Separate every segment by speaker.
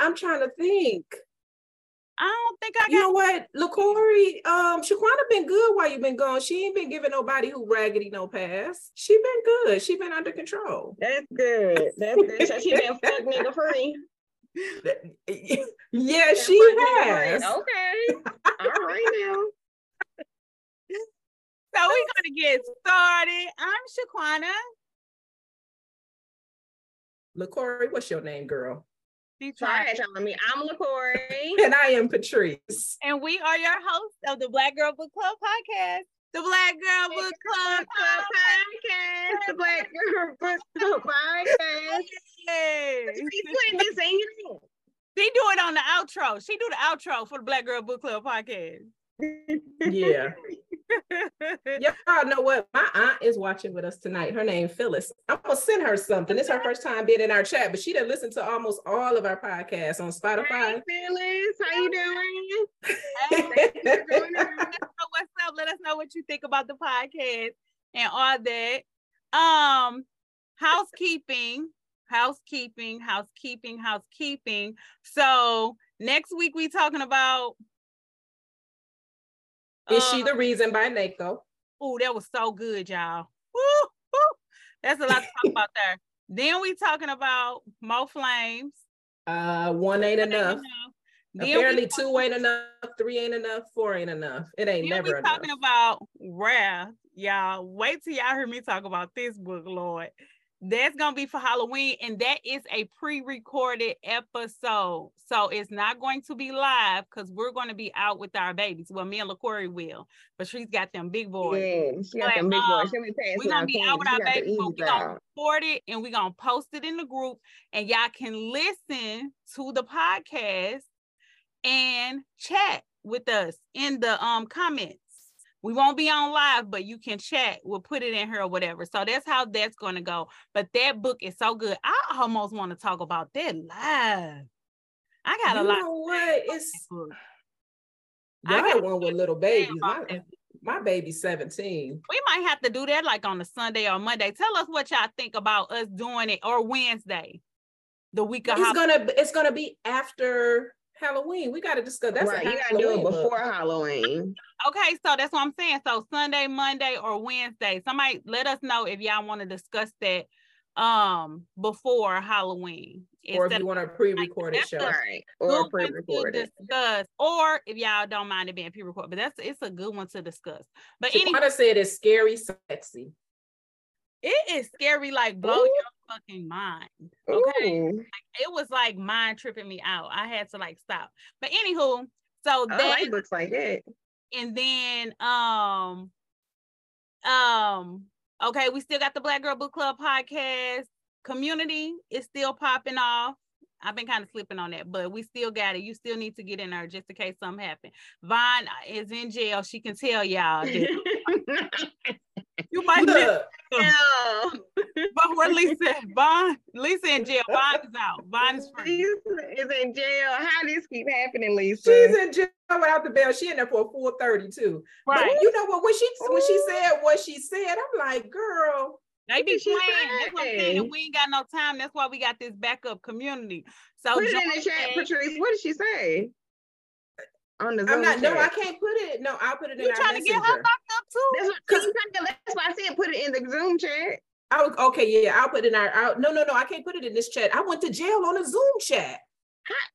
Speaker 1: I'm trying to think.
Speaker 2: I don't think I got.
Speaker 1: You know what, LaCorey, um, Shaquana been good while you've been gone. She ain't been giving nobody who raggedy no pass. She been good. She been under control.
Speaker 3: That's good. That's good. So she been fuck nigga free.
Speaker 1: yeah, she has.
Speaker 3: Okay. All right now.
Speaker 2: So we're gonna get started. I'm Shaquana.
Speaker 1: LaCorey, what's your name, girl?
Speaker 2: She
Speaker 3: Try telling me I'm LaCorey.
Speaker 1: And I am Patrice.
Speaker 2: And we are your hosts of the Black Girl Book Club podcast. The Black Girl Book Club
Speaker 3: podcast. The Black Girl Book Club podcast.
Speaker 2: podcast.
Speaker 3: We putting this in you.
Speaker 2: She do it on the outro. She do the outro for the Black Girl Book Club podcast.
Speaker 1: Yeah. Y'all know what? My aunt is watching with us tonight. Her name Phyllis. I'm gonna send her something. It's her first time being in our chat, but she done listened to almost all of our podcasts on
Speaker 3: Hey,
Speaker 1: Spotify.
Speaker 3: Phyllis, how you doing?
Speaker 2: Hey, let us know what's up. Let us know what you think about the podcast and all that. Um, housekeeping, housekeeping, housekeeping, housekeeping. So next week we talking about.
Speaker 1: Is she the reason by Nako?
Speaker 2: Oh, that was so good, y'all. Woo, woo. That's a lot to talk about there. Then we talking about Mo Flames.
Speaker 1: Uh, one ain't enough.
Speaker 2: Then we
Speaker 1: Apparently, two ain't enough, three ain't enough, four ain't enough. It ain't never enough.
Speaker 2: Then we
Speaker 1: never enough.
Speaker 2: talking about wrath, y'all. Wait till y'all hear me talk about this book, Lord. That's gonna be for Halloween, and that is a pre-recorded episode, so it's not going to be live because we're going to be out with our babies. Well, me and LaCorey will, but she's got them big boys.
Speaker 3: Yeah, she got
Speaker 2: Like,
Speaker 3: them big
Speaker 2: um,
Speaker 3: boys. She be passing
Speaker 2: We're gonna be out with
Speaker 3: She
Speaker 2: our babies, but we're gonna
Speaker 3: job.
Speaker 2: record it and we're gonna post it in the group, and y'all can listen to the podcast and chat with us in the um comments. We won't be on live, but you can chat. We'll put it in here or whatever. So that's how that's going to go. But that book is so good. I almost want to talk about that live. I got a
Speaker 1: you
Speaker 2: lot.
Speaker 1: know what?
Speaker 2: to say about
Speaker 1: It's
Speaker 2: that I got
Speaker 1: one with little babies. My, my baby's 17.
Speaker 2: We might have to do that like on a Sunday or Monday. Tell us what y'all think about us doing it or Wednesday, the week of
Speaker 1: It's gonna it's gonna be after Halloween. We gotta discuss that's a
Speaker 3: right, you gotta do it
Speaker 1: Halloween book.
Speaker 3: before Halloween.
Speaker 2: Okay, so that's what I'm saying. So Sunday, Monday, or Wednesday. Somebody let us know if y'all want to discuss that um before Halloween.
Speaker 1: or if you want a pre-recorded
Speaker 2: that's
Speaker 1: show.
Speaker 2: a-
Speaker 3: Right. Or pre-recorded.
Speaker 2: discuss, or if y'all don't mind it being pre-recorded, but that's it's a good one to discuss. But anyway,
Speaker 1: Shaquana said it's scary, sexy.
Speaker 2: it is scary, like blow
Speaker 1: Ooh.
Speaker 2: your fucking mind. Okay.
Speaker 3: Ooh,
Speaker 2: It was like mind tripping me out. I had to like stop. But anywho, so that
Speaker 3: like books like it.
Speaker 2: and then um um okay we still got the black girl book club podcast community is still popping off i've been kind of slipping on that but we still got it you still need to get in there just in case something happen vaughn is in jail she can tell y'all you might miss
Speaker 1: Look,
Speaker 3: no.
Speaker 2: but where lisa vaughn lisa in jail vaughn is out vaughn is free
Speaker 3: Lisa is in jail. How this keep happening, Lisa?
Speaker 1: she's in jail without the bail. She in there for a full 30 too. But
Speaker 2: right
Speaker 1: you know what? When she when she said what she said, I'm like, girl,
Speaker 2: they be
Speaker 3: did she
Speaker 2: playing that's what i'm saying we ain't got no time that's why we got this backup community so
Speaker 3: Put it in
Speaker 2: join
Speaker 3: the chat. Patrice. What did she say? On the Zoom
Speaker 1: I'm not. No, I can't put it. No, I'll put it in
Speaker 2: You
Speaker 1: our
Speaker 2: trying to get her
Speaker 1: messenger.
Speaker 2: locked up too?
Speaker 3: That's what, see, that's why I said put it in the Zoom chat.
Speaker 1: I was okay. Yeah, I'll put it in our. I'll, no, no, no. I can't put it in this chat. I went to jail on a Zoom chat.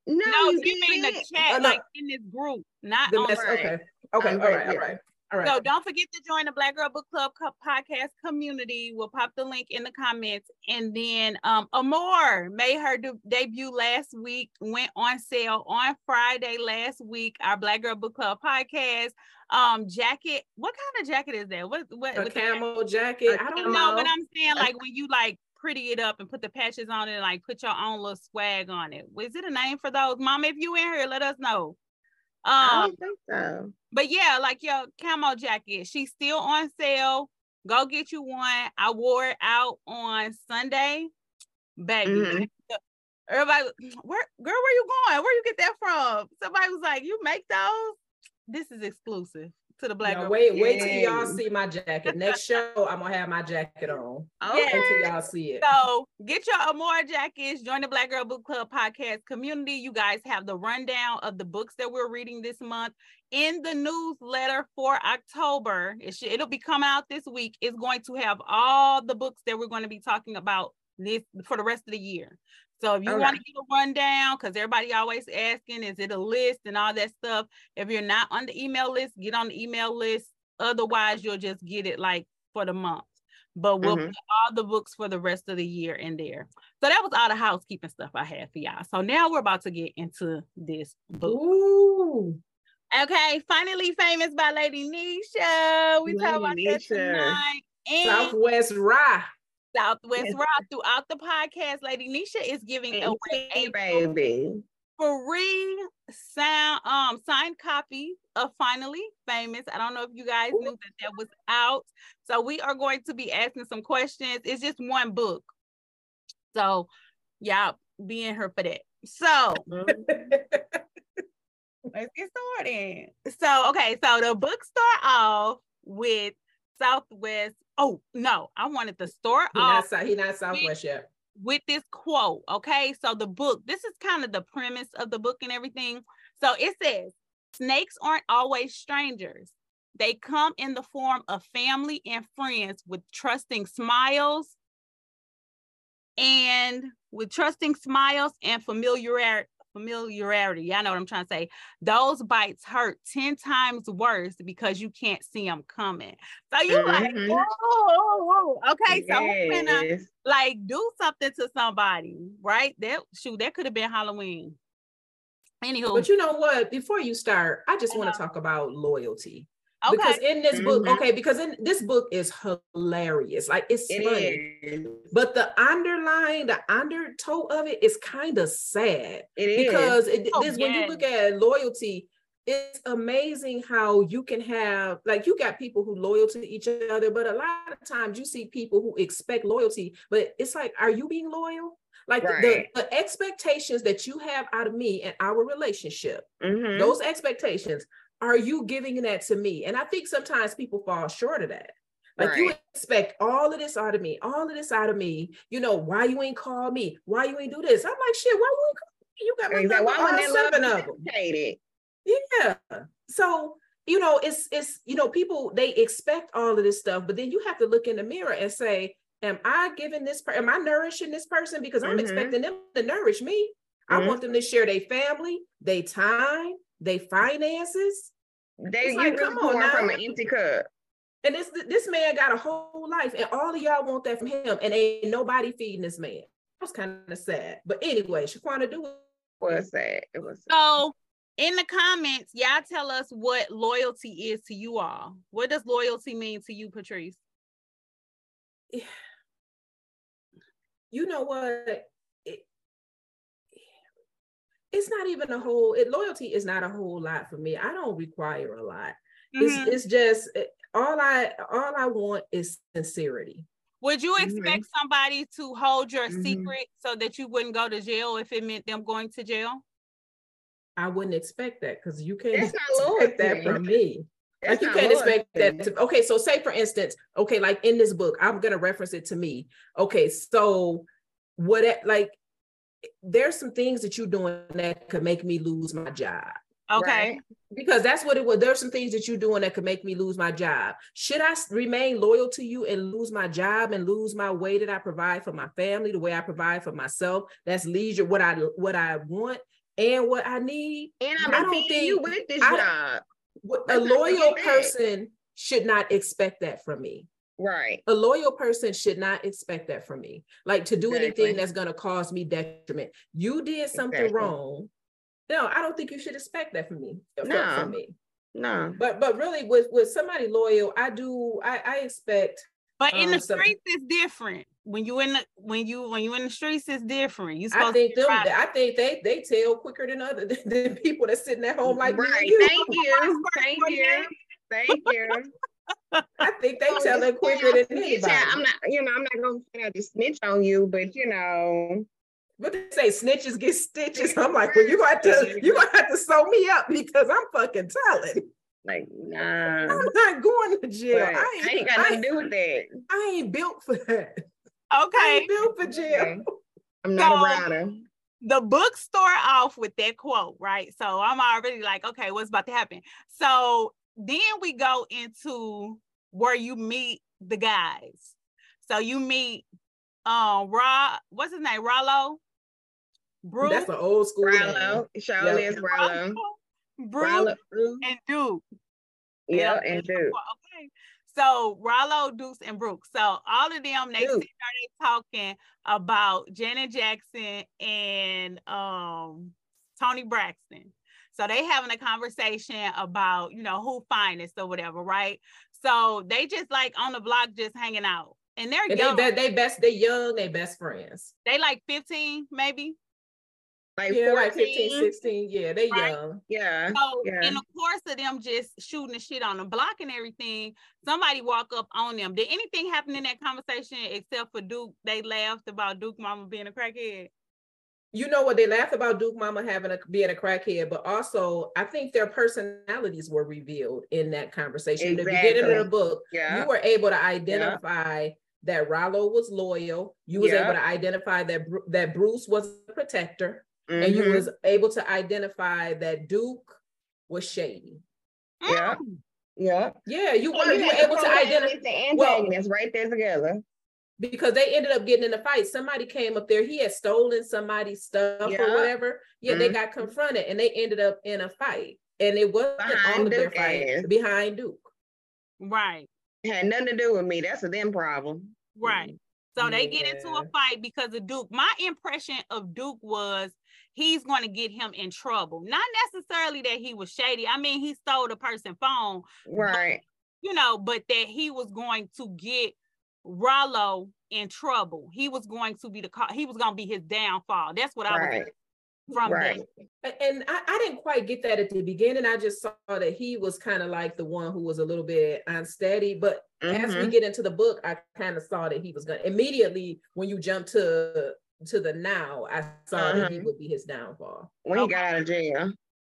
Speaker 3: No,
Speaker 2: No,
Speaker 3: you,
Speaker 2: you mean the chat,
Speaker 1: Oh, no.
Speaker 2: like in this group, not
Speaker 1: The
Speaker 2: on.
Speaker 1: mess.
Speaker 3: right.
Speaker 1: Okay. Okay.
Speaker 3: I'm
Speaker 1: all
Speaker 3: right,
Speaker 1: right.
Speaker 3: Yeah.
Speaker 1: right. All right.
Speaker 2: So don't forget to join the Black Girl Book Club podcast community. We'll pop the link in the comments. And then um Amore made her de- debut last week, went on sale on Friday last week. Our Black Girl Book Club podcast. Um, jacket. What kind of jacket is that? What what
Speaker 1: a
Speaker 2: the-
Speaker 1: camel jacket. I don't know.
Speaker 2: but I'm saying like when you like pretty it up and put the patches on it and like put your own little swag on it. Was it a name for those? Mom, if you in here, let us know.
Speaker 3: I
Speaker 2: Um,
Speaker 3: don't think so.
Speaker 2: but yeah, like your camo jacket, she's still on sale. Go get you one. I wore it out on Sunday, baby.
Speaker 3: Mhm.
Speaker 2: Everybody, where girl, where you going? Where you get that from? Somebody was like, "You make those? This is exclusive. To the Black
Speaker 1: wait, wait till y'all see my jacket. Next show, I'm gonna have my jacket on.
Speaker 3: Okay.
Speaker 1: Until y'all see it.
Speaker 2: So get your Amora jackets, join the Black Girl Book Club podcast community. You guys have the rundown of the books that we're reading this month in the newsletter for October. It should, it'll be coming out this week. It's going to have all the books that we're going to be talking about this for the rest of the year. So if you
Speaker 3: Okay.
Speaker 2: want to get a rundown, because everybody always asking, is it a list and all that stuff? If you're not on the email list, get on the email list. Otherwise, you'll just get it like for the month. But we'll
Speaker 3: Mhm.
Speaker 2: put all the books for the rest of the year in there. So that was all the housekeeping stuff I had for y'all. So now we're about to get into this book.
Speaker 1: Ooh.
Speaker 2: Okay, finally famous by Ladii Nesha. We talk about
Speaker 3: Lady
Speaker 2: that
Speaker 3: Nisha.
Speaker 2: tonight. And
Speaker 1: Southwest Rye.
Speaker 2: Southwest
Speaker 3: Yes.
Speaker 2: Rock throughout the podcast. Ladii Nesha is giving away
Speaker 3: Hey, baby.
Speaker 2: free sound um signed copy of Finally Famous. I don't know if you guys knew that that was out. So we are going to be asking some questions. It's just one book. So y'all be in here for that. So let's get started. So okay, so the book start off with Southwest. Oh no, I wanted to start
Speaker 1: he
Speaker 2: off
Speaker 1: not, he not Southwest yet.
Speaker 2: with this quote. Okay. So the book, this is kind of the premise of the book and everything. So it says snakes aren't always strangers. They come in the form of family and friends with trusting smiles and with trusting smiles and familiarity. Familiarity, y'all know what I'm trying to say. Those bites hurt 10 times worse because you can't see them coming. So you like,
Speaker 3: Mhm.
Speaker 2: whoa, whoa, whoa. okay, so who
Speaker 3: gonna
Speaker 2: like do something to somebody, right? That shoot, that could have been Halloween. Anywho,
Speaker 1: But you know what? Before you start, I just want
Speaker 2: Uh-huh.
Speaker 1: to talk about loyalty.
Speaker 2: Okay,
Speaker 1: Because in this book,
Speaker 3: Mhm.
Speaker 1: okay, because in this book is hilarious. Like it's
Speaker 3: It
Speaker 1: funny.
Speaker 3: is.
Speaker 1: But the underlying, the undertow of it is kind of sad.
Speaker 3: It is.
Speaker 1: because it,
Speaker 2: Oh,
Speaker 1: this when you look at loyalty it's amazing how you can have like you got people who loyal to each other but a lot of times you see people who expect loyalty but it's like are you being loyal like the-
Speaker 3: Right.
Speaker 1: the, the expectations that you have out of me and our relationship
Speaker 3: Mhm.
Speaker 1: those expectations are you giving that to me? And i think sometimes people fall short of that. Like you expect all of this out of me all of this out of me. You know why you ain't call me? Why you ain't do this? I'm like shit why you ain't call me? You got my
Speaker 3: Exactly.
Speaker 1: number,
Speaker 3: Why
Speaker 1: all seven of them yeah. So you know it's it's you know people they expect all of this stuff but then you have to look in the mirror and say am i giving this per- am i nourishing this person? Because i'm
Speaker 3: Mhm.
Speaker 1: expecting them to nourish me. I
Speaker 3: Mhm.
Speaker 1: want them to share their family their time their finances
Speaker 3: They
Speaker 1: It's
Speaker 3: you
Speaker 1: like, come on
Speaker 3: pouring from an empty cup.
Speaker 1: and this this man got a whole life and all of y'all want that from him and ain't nobody feeding this man that was kind of sad but anyway shaquana do it
Speaker 3: Was sad. It was
Speaker 2: so in the comments, y'all tell us what loyalty is to you all. What does loyalty mean to you, Patrice?
Speaker 1: you know what it, it's not even a whole it, loyalty is not a whole lot for me i don't require a lot
Speaker 2: Mhm.
Speaker 1: it's, it's just all i all i want is sincerity
Speaker 2: Would you
Speaker 3: Mhm.
Speaker 2: expect somebody to hold your
Speaker 3: Mhm.
Speaker 2: secret so that you wouldn't go to jail if it meant them going to jail?
Speaker 1: i wouldn't expect that because you can't
Speaker 3: That's not
Speaker 1: expect that from me
Speaker 3: That's
Speaker 1: like you can't expect
Speaker 3: loyalty.
Speaker 1: that to, okay so say for instance okay like in this book i'm gonna reference it to me okay so what like there's some things that you're doing that could make me lose my job
Speaker 2: Okay.
Speaker 3: Right?
Speaker 1: because that's what it was. There's some things that you're doing that could make me lose my job. Should I remain loyal to you and lose my job and lose my way that I provide for my family, the way I provide for myself? That's leisure, what I what I want and what I need.
Speaker 3: And
Speaker 1: I
Speaker 3: I've
Speaker 1: don't
Speaker 3: think you with this
Speaker 1: I-
Speaker 3: job.
Speaker 1: A loyal person should not expect that from me.
Speaker 3: Right.
Speaker 1: A loyal person should not expect that from me. Like to do
Speaker 3: Exactly.
Speaker 1: anything that's going to cause me detriment. You did something
Speaker 3: Exactly.
Speaker 1: wrong. No, I don't think you should expect that from me.
Speaker 3: No.
Speaker 1: from me.
Speaker 3: No.
Speaker 1: but but really with with somebody loyal i do i i expect
Speaker 2: But in the
Speaker 1: Um, so-
Speaker 2: streets, it's different. When you in the when you when you in the streets, it's different. You
Speaker 1: i
Speaker 2: supposed
Speaker 1: think
Speaker 2: to
Speaker 1: them i think they they tell quicker than other than, than people that sitting at home like me
Speaker 3: right.
Speaker 1: you.
Speaker 3: Thank you. Thank you. Thank you.
Speaker 1: I think they
Speaker 3: Oh,
Speaker 1: tell it quicker than
Speaker 3: snitch,
Speaker 1: anybody
Speaker 3: I'm not, you know, I'm not gonna say I just snitch on you, but you know,
Speaker 1: but they say snitches get stitches i'm like well you gonna have to you gonna have to sew me up because i'm fucking telling
Speaker 3: Like, nah.
Speaker 1: I'm not going to jail.
Speaker 3: But
Speaker 1: I ain't,
Speaker 3: I ain't got
Speaker 1: I
Speaker 3: nothing
Speaker 1: ain't-
Speaker 3: to do with that.
Speaker 1: I ain't built for that. I
Speaker 2: Okay.
Speaker 1: ain't built for jail.
Speaker 3: Okay. I'm not
Speaker 2: So-
Speaker 3: a rider.
Speaker 2: the book start off with that quote, right? So I'm already like, okay, what's about to happen? So then we go into where you meet the guys. So you meet um Ra, what's his name? Rollo, Bruce,
Speaker 1: That's an old school name.
Speaker 3: Rallo. Surely
Speaker 1: Yeah.
Speaker 3: is Rallo.
Speaker 2: Bruce,
Speaker 3: Rallo.
Speaker 2: And Duke.
Speaker 3: Yeah,
Speaker 2: Yeah.
Speaker 3: and Duke.
Speaker 2: Okay. So Rollo, Dukes, and Brooks. So all of them, they sit there,
Speaker 3: Duke.
Speaker 2: they talking about Janet Jackson and um Toni Braxton. So they having a conversation about, you know, who finest or whatever, right? So they just like on the block just hanging out. And they're
Speaker 1: And
Speaker 2: young.
Speaker 1: they,
Speaker 2: They,
Speaker 1: be- they best, they young, they best friends.
Speaker 2: They like 15, maybe.
Speaker 3: Like
Speaker 1: Yeah,
Speaker 3: 14.
Speaker 1: like 15, 16. Yeah, they
Speaker 2: Right.
Speaker 1: young.
Speaker 3: Yeah.
Speaker 2: So
Speaker 3: Yeah.
Speaker 2: in the course of them just shooting the shit on the block and everything, somebody walk up on them. Did anything happen in that conversation except for Duke? They laughed about Duke mama being a crackhead.
Speaker 1: You know what? They laughed about Duke Mama having a being a crackhead, but also I think their personalities were revealed in that conversation. In the beginning of the book,
Speaker 3: Yeah.
Speaker 1: you were able to identify that Rollo was loyal. You was
Speaker 3: Yeah.
Speaker 1: able to identify that that Bruce was a protector, and you
Speaker 3: Mhm.
Speaker 1: was able to identify that Duke was shady.
Speaker 3: Yeah. Yeah.
Speaker 1: Yeah, you
Speaker 3: Well,
Speaker 1: were, you
Speaker 3: you
Speaker 1: were able to identify
Speaker 3: the and
Speaker 1: well-
Speaker 3: antagonist right there together.
Speaker 1: Because they ended up getting in a fight. Somebody came up there. He had stolen somebody's stuff
Speaker 3: Yeah.
Speaker 1: or whatever. Yeah, they
Speaker 3: Mhm.
Speaker 1: got confronted and they ended up in a fight. And it wasn't
Speaker 3: Behind
Speaker 1: all of their
Speaker 3: Duke
Speaker 1: fight
Speaker 3: ass.
Speaker 1: behind Duke.
Speaker 2: Right,
Speaker 3: Had nothing to do with me. That's a them problem.
Speaker 2: right. So they get into a fight because of Duke. My impression of Duke was he's going to get him in trouble. Not necessarily that he was shady. I mean, he stole the person's phone,
Speaker 3: Right.
Speaker 2: you know, but that he was going to get Rollo in trouble. He was going to be the he was going to be his downfall. That's what I was from
Speaker 3: Right.
Speaker 2: that.
Speaker 1: And I, I didn't quite get that at the beginning. I just saw that he was kind of like the one who was a little bit unsteady. But as we
Speaker 3: Mhm.
Speaker 1: get into the book, I kind of saw that he was gonna immediately when you jump to to the now, I saw that he
Speaker 3: Uh-huh.
Speaker 1: would be his downfall.
Speaker 3: When he got out of jail.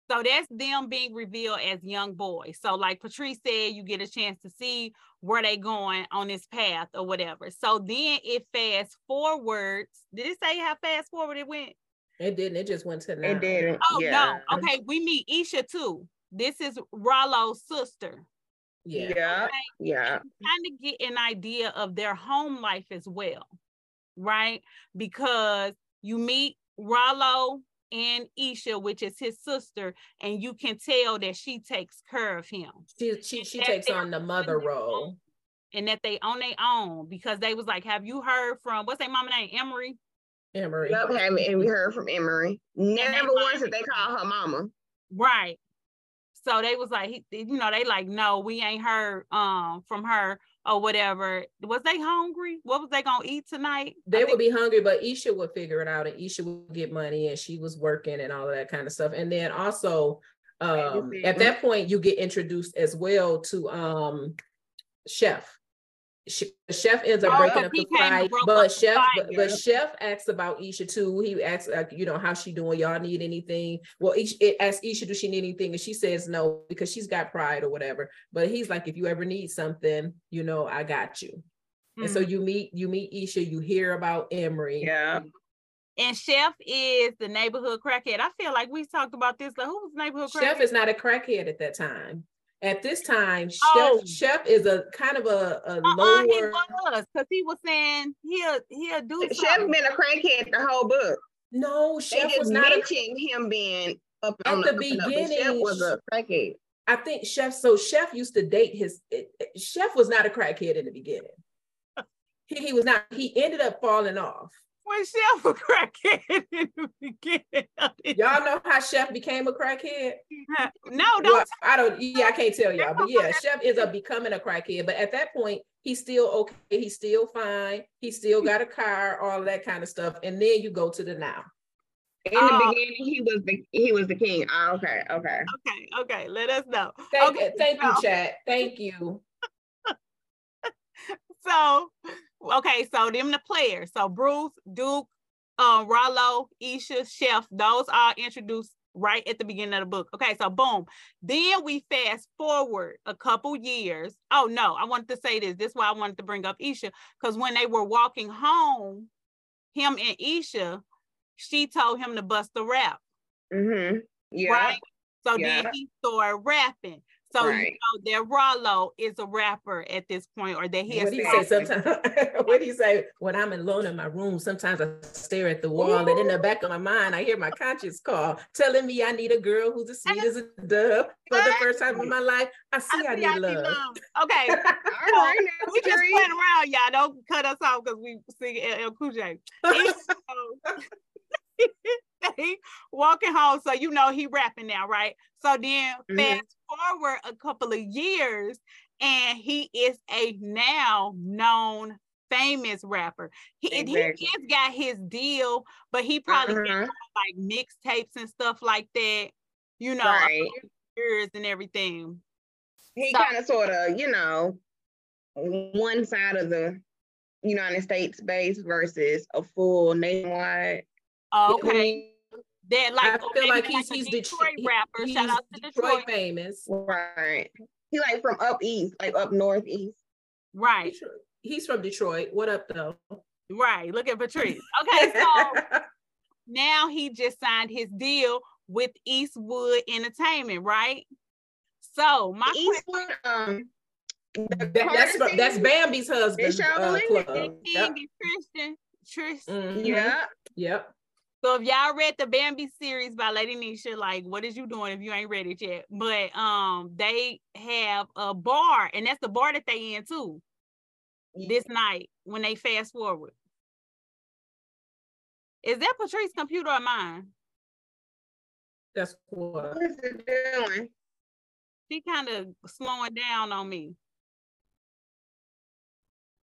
Speaker 2: So that's them being revealed as young boys. So like Patrice said, you get a chance to see where they going on this path or whatever. So then it fast forwards. Did it say how fast forward it went?
Speaker 1: It didn't, it just went to now.
Speaker 3: It didn't.
Speaker 2: Oh
Speaker 3: yeah.
Speaker 2: no. Okay, we meet Isha too. This is Rollo's sister.
Speaker 1: Yeah.
Speaker 3: Yeah. Yeah.
Speaker 2: kind of get an idea of their home life as well, right? Because you meet Rollo and Isha, which is his sister, and you can tell that she takes care of him
Speaker 1: She she she takes on the mother role.
Speaker 2: own. and that they on their own because they was like, Have you heard from what's their mama name? Emery?
Speaker 1: Emery.
Speaker 3: Yep, have- and we heard from Emery. Never once did they call her mama.
Speaker 2: Right. So they was like, he- you know, they like, no, we ain't heard um from her or whatever. Was they hungry? What was they gonna eat tonight?
Speaker 1: They
Speaker 2: think-
Speaker 1: would be hungry, but Isha would figure it out and Isha would get money and she was working and all of that kind of stuff. And then also um at that point you get introduced as well to um Chef. Sh- Chef ends up
Speaker 2: Oh,
Speaker 1: breaking
Speaker 2: so
Speaker 1: up the
Speaker 2: he came and
Speaker 1: fight, but
Speaker 2: up
Speaker 1: Chef, but, but. Chef asks about Isha too. He asks, like, you know, how she doing? Y'all need anything? Well, Isha, it asks Isha, does she need anything? And she says no because she's got pride or whatever. But he's like, if you ever need something, you know, I got you. And so
Speaker 2: Mhm.
Speaker 1: you meet you meet Isha, you hear about Emery.
Speaker 3: Yeah.
Speaker 2: And Chef is the neighborhood crackhead. I feel like we talked about this. Like, who was neighborhood crackhead?
Speaker 1: Chef is not a crackhead at that time. At this time,
Speaker 2: Oh.
Speaker 1: Chef Chef is a kind of a, a
Speaker 2: uh-uh, he was because he was saying he'll he'll do
Speaker 3: Chef
Speaker 2: something.
Speaker 3: been a crackhead the whole book.
Speaker 1: No,
Speaker 3: They
Speaker 1: Chef
Speaker 3: just
Speaker 1: was not. A,
Speaker 3: him being up
Speaker 1: At
Speaker 3: on
Speaker 1: the
Speaker 3: up and Chef
Speaker 1: beginning,
Speaker 3: was a crackhead.
Speaker 1: I think Chef. So Chef used to date his. it- it- Chef was not a crackhead in the beginning. He, he was not. He ended up falling off.
Speaker 2: When Chef a crackhead in the beginning.
Speaker 1: Y'all know how Chef became a crackhead?
Speaker 2: No, don't
Speaker 1: Well, I don't. Yeah, I can't tell y'all, but yeah, Chef is a becoming a crackhead. But at that point, he's still okay. He's still fine. He still got a car, all that kind of stuff. And then you go to the now.
Speaker 3: In the
Speaker 2: Oh.
Speaker 3: beginning, he was the he was the king. Oh, okay, okay.
Speaker 2: Okay, okay, let us know.
Speaker 1: Thank,
Speaker 2: Okay,
Speaker 1: thank you,
Speaker 2: so-
Speaker 1: chat. Thank you.
Speaker 2: So, okay, so them the players. So Bruce, Duke, um, Rollo, Isha, Chef, those are introduced right at the beginning of the book. Okay, so boom. Then we fast forward a couple years. Oh no, I wanted to say this. This is why I wanted to bring up Isha. Because when they were walking home, him and Isha, she told him to bust a rap.
Speaker 3: Mm-hmm. Yeah.
Speaker 2: Right. So
Speaker 3: Yeah.
Speaker 2: then he started rapping. So
Speaker 3: Right.
Speaker 2: you know that Rollo is a rapper at this point, or that he has
Speaker 1: What do you say? Sometimes, what do you say? When I'm alone in my room, sometimes I stare at the wall, and in the back of my mind, I hear my conscience call, telling me I need a girl who's as sweet as a dove. For the first time in my life, I see I,
Speaker 2: I see
Speaker 1: need
Speaker 2: I need
Speaker 1: love.
Speaker 2: love. Okay,
Speaker 3: All right, now,
Speaker 2: we just playing around, y'all. Don't cut us off because we sing LL Cool J. He- he walking home, so you know he rapping now, right? So then
Speaker 3: Mhm.
Speaker 2: fast forward a couple of years, and he is a now known famous rapper. He,
Speaker 3: exactly.
Speaker 2: he has got his deal, but he probably
Speaker 3: Uh-huh.
Speaker 2: like mixtapes and stuff like that, you know,
Speaker 3: Right.
Speaker 2: years and everything.
Speaker 3: He
Speaker 2: So-
Speaker 3: kind of sort of, you know, one side of the United States base versus a full nationwide.
Speaker 2: Okay. That like
Speaker 1: I feel
Speaker 2: maybe
Speaker 1: like he's
Speaker 2: a
Speaker 1: he's
Speaker 2: Detroit
Speaker 1: Det-
Speaker 2: rapper.
Speaker 1: He's
Speaker 2: Shout out to
Speaker 1: Detroit,
Speaker 2: Detroit.
Speaker 1: famous.
Speaker 3: Right. He like from up east, like up northeast.
Speaker 2: Right,
Speaker 1: He's from Detroit. What up though?
Speaker 2: right. Look at Patrice. Okay, so now he just signed his deal with Eastwood Entertainment, right? So my question
Speaker 3: Eastwood, um,
Speaker 1: That- that's from, that's Bambi's husband
Speaker 3: It's y'all
Speaker 1: uh, club.
Speaker 2: King
Speaker 1: Yep.
Speaker 2: and Christian, Tristan.
Speaker 1: Mhm.
Speaker 3: Yeah.
Speaker 1: Yep.
Speaker 2: So if y'all read the Bambi series by Ladii Nesha, like what is you doing if you ain't read it yet? But um they have a bar, and that's the bar that they in too this night when they fast forward. Is that Patrice's computer or mine?
Speaker 1: That's what.
Speaker 3: What is it doing?
Speaker 2: She kind of slowing down on me.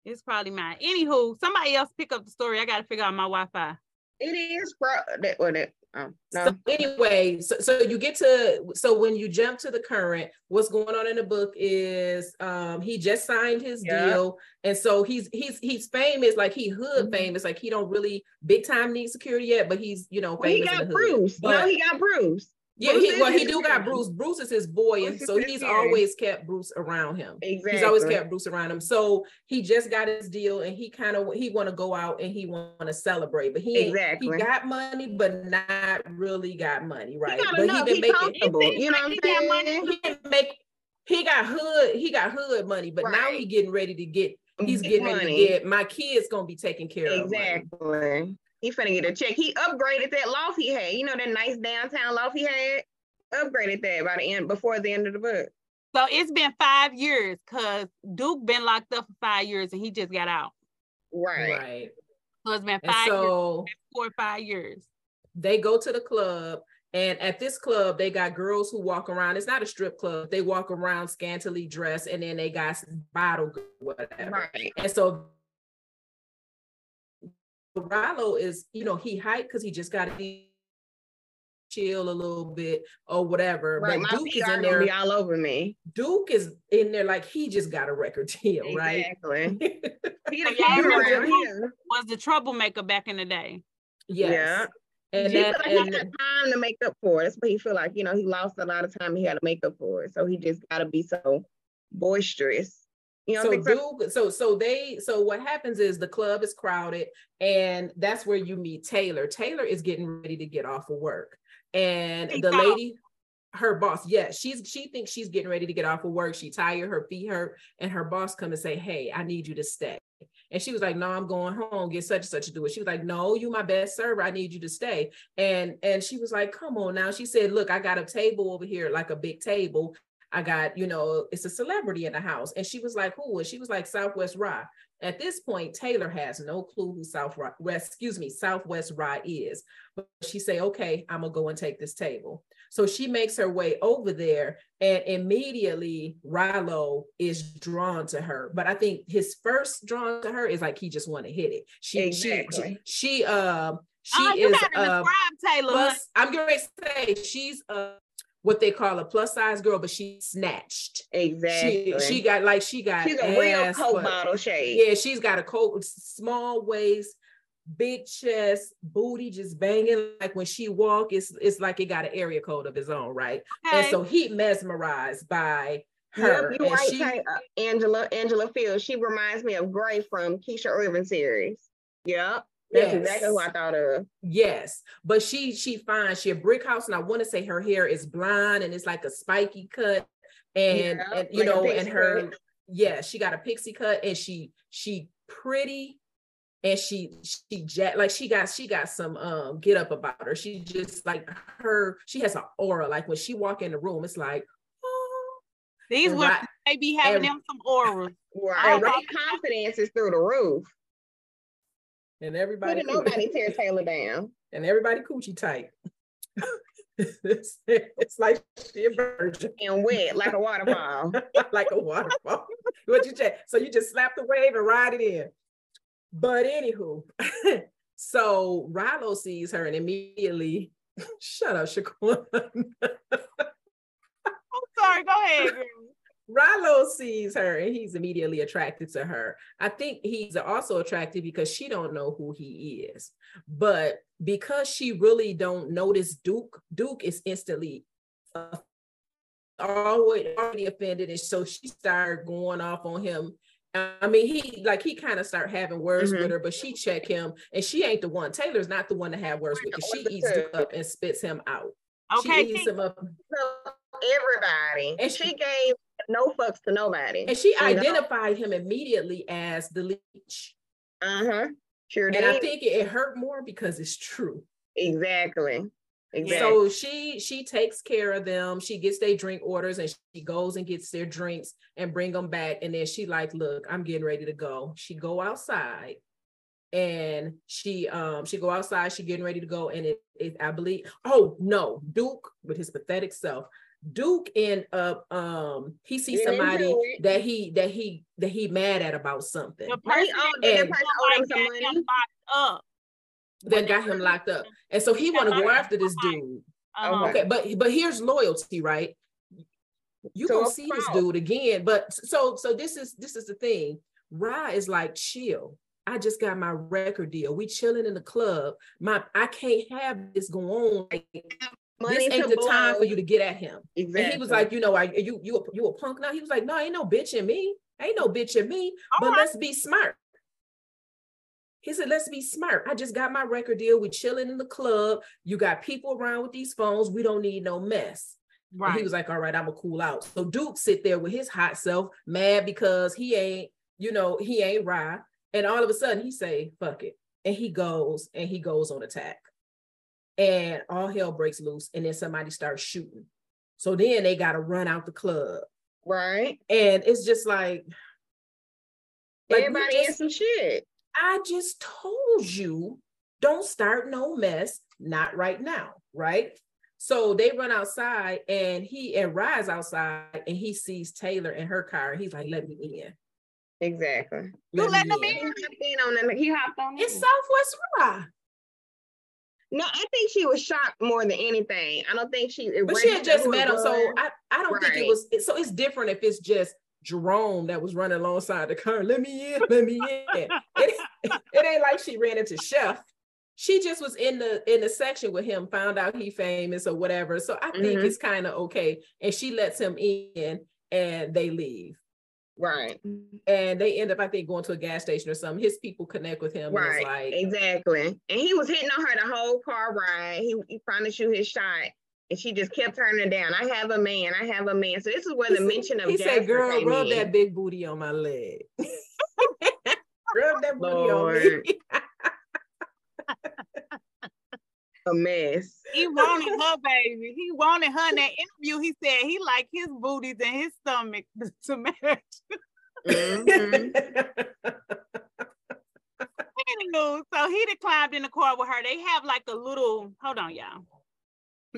Speaker 2: It's probably mine. Anywho, somebody else pick up the story. I gotta figure out my Wi-Fi.
Speaker 3: It is pro that um no.
Speaker 1: So anyway, so, so you get to so when you jump to the current, what's going on in the book is um he just signed his
Speaker 3: Yeah.
Speaker 1: deal, and so he's he's he's famous, like he hood
Speaker 3: Mhm.
Speaker 1: famous, like he don't really big time need security yet, but he's you know
Speaker 3: well, he got
Speaker 1: the hood.
Speaker 3: Bruce.
Speaker 1: But-
Speaker 3: no, he got Bruce.
Speaker 1: Yeah,
Speaker 3: Bruce
Speaker 1: he, well, he do got. Bruce. Bruce is his boy, and
Speaker 3: Bruce
Speaker 1: so he's always kept Bruce around him.
Speaker 3: Exactly.
Speaker 1: He's always kept Bruce around him. So he just got his deal, and he kind of he want to go out and he want to celebrate, but he ain't-
Speaker 3: Exactly.
Speaker 1: he got money, but not really got money, right?
Speaker 3: He
Speaker 1: but
Speaker 3: enough.
Speaker 1: he
Speaker 3: He
Speaker 1: been making
Speaker 3: comfortable. You know what I'm
Speaker 2: He got money.
Speaker 3: saying?
Speaker 1: he didn't make he got hood he got hood money, but now he getting ready to get he's getting ready to get my kids gonna be taken care of. money.
Speaker 3: Exactly. He finna get a check. He upgraded that loft he had. You know that nice downtown loft he had. Upgraded that by the end before the end of the book.
Speaker 2: So it's been five years because Duke been locked up for five years and he just got out.
Speaker 3: Right.
Speaker 1: Right.
Speaker 2: So it's been
Speaker 1: And
Speaker 2: five years, four or five years.
Speaker 1: they go to the club and at this club they got girls who walk around it's not a strip club they walk around scantily dressed and then they got bottle whatever
Speaker 3: Right.
Speaker 1: and so Rallo is you know he hyped because he just got to chill a little bit or whatever
Speaker 3: Right.
Speaker 1: but
Speaker 3: My
Speaker 1: Duke is in there
Speaker 3: all over me.
Speaker 1: Duke is in there like he just got a record deal right
Speaker 3: Exactly. He the
Speaker 2: Yeah, I
Speaker 3: king
Speaker 2: remember
Speaker 3: around
Speaker 2: Duke.
Speaker 3: here.
Speaker 2: Was the troublemaker back in the day.
Speaker 1: yes
Speaker 3: Yeah.
Speaker 1: and
Speaker 3: he feel
Speaker 1: that
Speaker 3: like he
Speaker 1: and
Speaker 3: got time to make up for it. That's what he feel like. You know, he lost a lot of time. He had to make up for it. So he just got to be so boisterous. You know,
Speaker 1: so
Speaker 3: think so?
Speaker 1: Duke, so so they so what happens is the club is crowded and that's where you meet Taylor. Taylor is getting ready to get off of work. And the lady, her boss, yes, she's she thinks she's getting ready to get off of work. She tired, her feet hurt, and her boss come and say, Hey, I need you to stay. And she was like, No, I'm going home, get such and such to do it. She was like, No, you my best server. I need you to stay. And and she was like, Come on now. She said, Look, I got a table over here, like a big table. I got, you know, it's a celebrity in the house. And she was like, who? And she was like, Southwest Rye. At this point, Taylor has no clue who Southwest, Rye, excuse me, Southwest Rye is. But she say, okay, I'm gonna go and take this table. So she makes her way over there, and immediately Rilo is drawn to her. But I think his first drawn to her is like he just want to hit it. She
Speaker 3: Exactly.
Speaker 1: she she um she
Speaker 2: oh,
Speaker 1: is uh,
Speaker 2: Taylor.
Speaker 1: plus, I'm going to say she's uh what they call a plus size girl, but she snatched.
Speaker 3: Exactly.
Speaker 1: She she got like she got
Speaker 3: She's a real
Speaker 1: ass,
Speaker 3: coke
Speaker 1: but-
Speaker 3: model shade.
Speaker 1: Yeah, she's got a coat, small waist, big chest, booty just banging. Like when she walk, it's it's like it got an area code of its own, right?
Speaker 2: Okay.
Speaker 1: And so he mesmerized by her.
Speaker 3: Yep,
Speaker 1: and
Speaker 3: right,
Speaker 1: she-
Speaker 3: uh, Angela. Angela Fields. She reminds me of Gray from Keisha Irving series. Yep. That's
Speaker 1: Yes.
Speaker 3: exactly who I thought of.
Speaker 1: Yes, but she she finds she a brick house, and I want to say her hair is blonde and it's like a spiky cut, and
Speaker 3: Yeah,
Speaker 1: and you
Speaker 3: like
Speaker 1: know, and her
Speaker 3: cut.
Speaker 1: yeah, she got a pixie cut, and she she pretty, and she she jet like she got she got some um get up about her. She just like her she has an aura. Like when she walk in the room, it's like oh,
Speaker 2: These
Speaker 1: and
Speaker 2: women, they be having
Speaker 1: and-
Speaker 2: them some auras.
Speaker 3: Right.
Speaker 2: Oh, right.
Speaker 3: confidence is through the roof.
Speaker 1: And everybody
Speaker 3: Couldn't nobody tear Taylor down.
Speaker 1: and everybody coochie tight. it's, it's like she a virgin.
Speaker 3: And wet like a waterfall.
Speaker 1: like a waterfall. what you say? So you just slap the wave and ride it in. But anywho, so Rilo sees her and immediately, shut up, Shaquan.
Speaker 2: I'm sorry, go ahead.
Speaker 1: Rilo sees her and he's immediately attracted to her. I think he's also attracted because she don't know who he is. But because she really don't notice Duke, Duke is instantly uh, always already offended. And so she started going off on him. I mean, he like he kind of start having words
Speaker 3: Mhm.
Speaker 1: with her, but she check him and she ain't the one. Taylor's not the one to have words with because she eats Duke up and spits him out.
Speaker 2: Okay,
Speaker 1: she eats him up
Speaker 3: everybody.
Speaker 1: And
Speaker 3: she,
Speaker 1: she-
Speaker 3: gave no fucks to nobody.
Speaker 1: and she
Speaker 3: You know?
Speaker 1: identified him immediately as the leech.
Speaker 3: Uh-huh. Sure
Speaker 1: And
Speaker 3: did.
Speaker 1: I think it, it hurt more because it's true.
Speaker 3: exactly. Exactly.
Speaker 1: So she she takes care of them. She gets their drink orders and she goes and gets their drinks and bring them back. And then she like, look, I'm getting ready to go. She go outside and she um she go outside. She getting ready to go. And it, it I believe oh no, Duke with his pathetic self. Duke end up um he sees
Speaker 3: Get
Speaker 1: somebody that he that he that he mad at about something.
Speaker 2: the person that
Speaker 3: did
Speaker 1: and-
Speaker 3: person owe them
Speaker 2: somebody
Speaker 3: some
Speaker 2: got
Speaker 3: money?
Speaker 2: him locked up.
Speaker 1: that got him locked up. And so he want to go after this dude.
Speaker 2: Uh-huh.
Speaker 1: Okay, but but here's loyalty, right? You
Speaker 3: So
Speaker 1: gonna
Speaker 3: a
Speaker 1: see this dude again, but so so this is this is the thing. Ra is like chill. I just got my record deal. We chilling in the club. My I can't have this go on. Like,
Speaker 3: Money
Speaker 1: this ain't the time for you to get at him.
Speaker 3: Exactly.
Speaker 1: And he was like, you know, I you you a, you a punk now. He was like, no, ain't no bitch in me. Ain't no bitch in me.
Speaker 2: All
Speaker 1: but
Speaker 2: right.
Speaker 1: let's be smart. He said, let's be smart. I just got my record deal. We chilling in the club. You got people around with these phones. We don't need no mess. And
Speaker 2: Right.
Speaker 1: he was like, all right, I'm gonna cool out. So Duke sit there with his hot self, mad because he ain't, you know, he ain't right. And all of a sudden he say, fuck it. And he goes and he goes on attack. And all hell breaks loose. And then somebody starts shooting. So then they gotta run out the club.
Speaker 3: right.
Speaker 1: And it's just like, like,
Speaker 3: Everybody
Speaker 1: just-
Speaker 3: in some shit.
Speaker 1: I just told you, don't start no mess, not right now, right? So they run outside and he and Rise outside and he sees Taylor in her car. He's like, let me in.
Speaker 3: Exactly.
Speaker 2: You
Speaker 1: Let
Speaker 2: them
Speaker 3: He
Speaker 1: in.
Speaker 2: in?
Speaker 3: hopped in on them. He hopped on
Speaker 1: It's
Speaker 3: in.
Speaker 1: Southwest Rye.
Speaker 3: No, I think she was shocked more than anything. I don't think she.
Speaker 1: But she had just met him. So. I, I don't think it was it- so it's different if it's just Jerome that was running alongside the car. Let me in, let me in. it, it ain't like she ran into Chef. She just was in the in the section with him, found out he famous or whatever. So I think
Speaker 3: Mhm.
Speaker 1: it's kind of okay. And she lets him in and they leave.
Speaker 3: Right,
Speaker 1: And they end up, I think, going to a gas station or something. His people connect with him.
Speaker 3: Right,
Speaker 1: like,
Speaker 3: exactly. And he was hitting on her the whole car ride. He, he trying to shoot his shot, and she just kept turning it down. I have a man. I have a man. So this is where
Speaker 1: he
Speaker 3: the mention of
Speaker 1: he said, girl, rub
Speaker 3: in.
Speaker 1: that big booty on my leg. rub that booty
Speaker 3: Lord.
Speaker 1: on me.
Speaker 3: a mess.
Speaker 2: He wanted her, baby. He wanted her in that interview. He said he liked his booties and his stomach to match.
Speaker 3: Mhm.
Speaker 2: Anywho, so he done climbed in the car with her. They have like a little, hold on, y'all.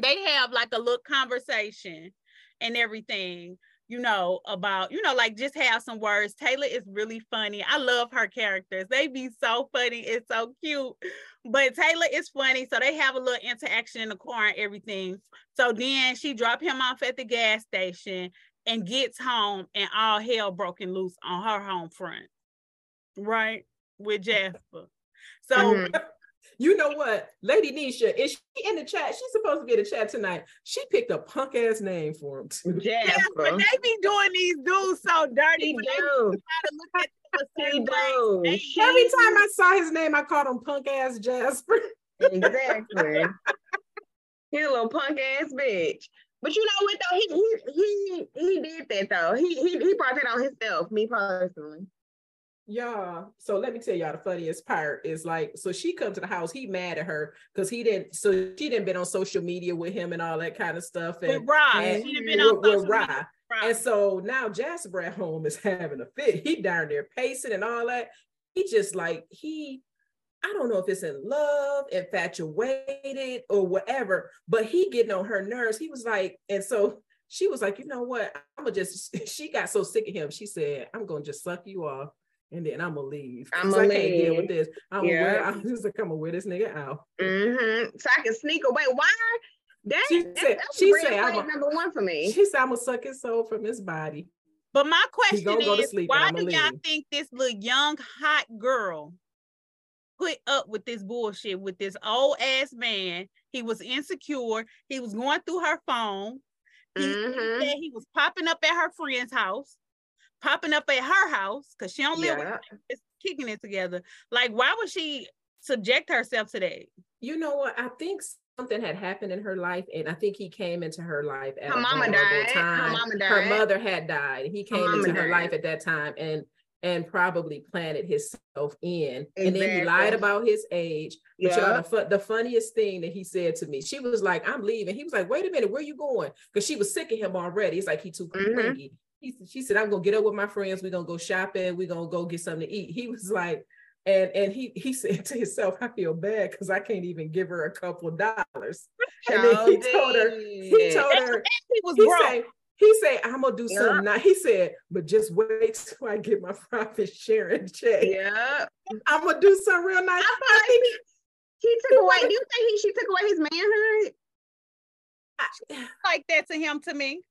Speaker 2: They have like a little conversation and everything, you know, about, you know, like just have some words. Taylor is really funny. I love her characters. They be so funny. It's so cute. But Taylor is funny. So they have a little interaction in the car and everything. So then she dropped him off at the gas station and gets home and all hell broken loose on her home front. Right? With Jasper. So
Speaker 3: Mhm.
Speaker 1: You know what? Ladii Nesha, is she in the chat? She's supposed to be in the chat tonight. She picked a punk ass name for him. too.
Speaker 2: yes, but they be doing these dudes so dirty.
Speaker 3: He
Speaker 2: but they
Speaker 3: do.
Speaker 2: gotta look at them a
Speaker 3: He
Speaker 2: certain way.
Speaker 3: do.
Speaker 1: Every time I saw his name, I called him punk ass Jasper.
Speaker 3: Exactly. he a little punk ass bitch. But you know what though? He he he he did that though. He he he brought that on himself, me personally.
Speaker 1: Yeah. So let me tell y'all the funniest part is like, so she come to the house, he mad at her because he didn't, so she didn't been on social media with him and all that kind of stuff.
Speaker 2: With
Speaker 1: And,
Speaker 2: Rob,
Speaker 1: and
Speaker 2: she done been on
Speaker 1: with- with Rye.
Speaker 2: media.
Speaker 1: And so now Jasper at home is having a fit. He down there pacing and all that. He just like he, I don't know if it's in love, infatuated, or whatever, but he getting on her nerves. He was like, and so she was like, you know what? I'm gonna just. She got so sick of him. She said, I'm gonna just suck you off. And then I'm gonna leave.
Speaker 3: I'ma
Speaker 1: I can't deal with this. I'm
Speaker 3: Yeah.
Speaker 1: aware. I'm just like I'm gonna wear this nigga out.
Speaker 3: Mm-hmm. So I can sneak away. Why? That,
Speaker 1: She
Speaker 3: that,
Speaker 1: said-
Speaker 3: that's
Speaker 1: she
Speaker 3: red
Speaker 1: said, I'm a-
Speaker 3: number one for me.
Speaker 1: She said, I'm gonna suck his soul from his body.
Speaker 2: But my question
Speaker 1: gonna go to
Speaker 2: is,
Speaker 1: sleep
Speaker 2: why
Speaker 1: I'ma
Speaker 2: do y'all think this little young hot girl put up with this bullshit with this old ass man? He was insecure. He was going through her phone. He, he
Speaker 3: Mhm.
Speaker 2: said he was popping up at her friend's house, popping up at her house because she don't live
Speaker 3: Yeah.
Speaker 2: her, just kicking it together. Like, why would she subject herself to that?
Speaker 1: You know what? I think something had happened in her life, and I think he came into her life at
Speaker 3: Her
Speaker 1: a
Speaker 3: mama died. Her
Speaker 1: time.
Speaker 3: mama
Speaker 1: Her mother had died. He came
Speaker 3: mama
Speaker 1: into her life at that time, and and probably planted himself in. And then he lied about his age. But y'all,
Speaker 3: Yeah.
Speaker 1: the, fu- the funniest thing that he said to me, she was like, "I'm leaving." He was like, "Wait a minute, where you going?" Because she was sick of him already. It's like he too
Speaker 3: mm-hmm.
Speaker 1: clingy. He, she said, "I'm gonna get up with my friends. We're gonna go shopping. We're gonna go get something to eat." He was like, and and he he said to himself, "I feel bad because I can't even give her a couple of dollars." And then he told her, he told her,
Speaker 2: He was
Speaker 1: he
Speaker 2: broke.
Speaker 1: say, he say, I'm gonna do
Speaker 3: Yeah.
Speaker 1: something now. He said, but just wait till I get my profit sharing check.
Speaker 3: Yeah.
Speaker 1: I'm gonna do something real nice.
Speaker 3: I like he, he took away. Do you think he she took away his manhood?
Speaker 2: like that to him to me.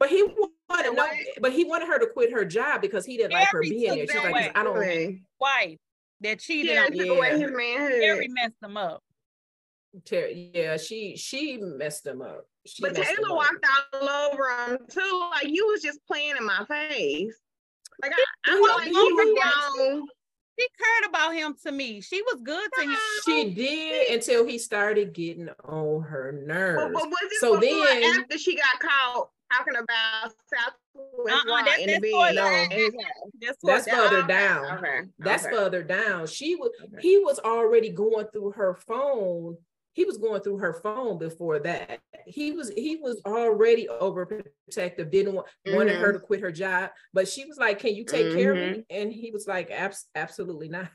Speaker 1: But he wanted no, but he wanted her to quit her job because he didn't like her being there. She's like, 'Cause I don't
Speaker 3: Exactly.
Speaker 2: Wife that cheated
Speaker 3: Yeah,
Speaker 2: on
Speaker 3: took
Speaker 1: Yeah.
Speaker 3: away his
Speaker 2: Terry
Speaker 3: manhood.
Speaker 2: messed him up.
Speaker 1: Terry, yeah, she she messed him up. She
Speaker 3: But
Speaker 1: messed him
Speaker 3: Taylor
Speaker 1: up.
Speaker 3: walked all over him too. Like you was just playing in my face. Like I, I
Speaker 2: He
Speaker 3: feel
Speaker 2: was
Speaker 3: like he was
Speaker 2: over
Speaker 3: wrong.
Speaker 2: She cared about him to me. She was good to him.
Speaker 1: She did until he started getting on her nerves.
Speaker 3: but was it
Speaker 1: So
Speaker 3: before
Speaker 1: then-
Speaker 3: after she got caught talking about Southwest
Speaker 2: Uh-uh,
Speaker 3: Law
Speaker 2: that-
Speaker 3: in the
Speaker 2: that's
Speaker 3: bed?
Speaker 2: further
Speaker 1: No.
Speaker 3: in his?
Speaker 2: That's
Speaker 1: That's further
Speaker 3: Okay,
Speaker 1: down.
Speaker 3: Okay.
Speaker 1: That's
Speaker 3: okay.
Speaker 1: further down. She was
Speaker 3: Okay.
Speaker 1: he was already going through her phone. He was going through her phone before that. He was he was already overprotective, didn't want wanted
Speaker 3: Mm-hmm.
Speaker 1: her to quit her job. But she was like, Can you take care of
Speaker 3: Mm-hmm.
Speaker 1: me? And he was like, Abs- absolutely not.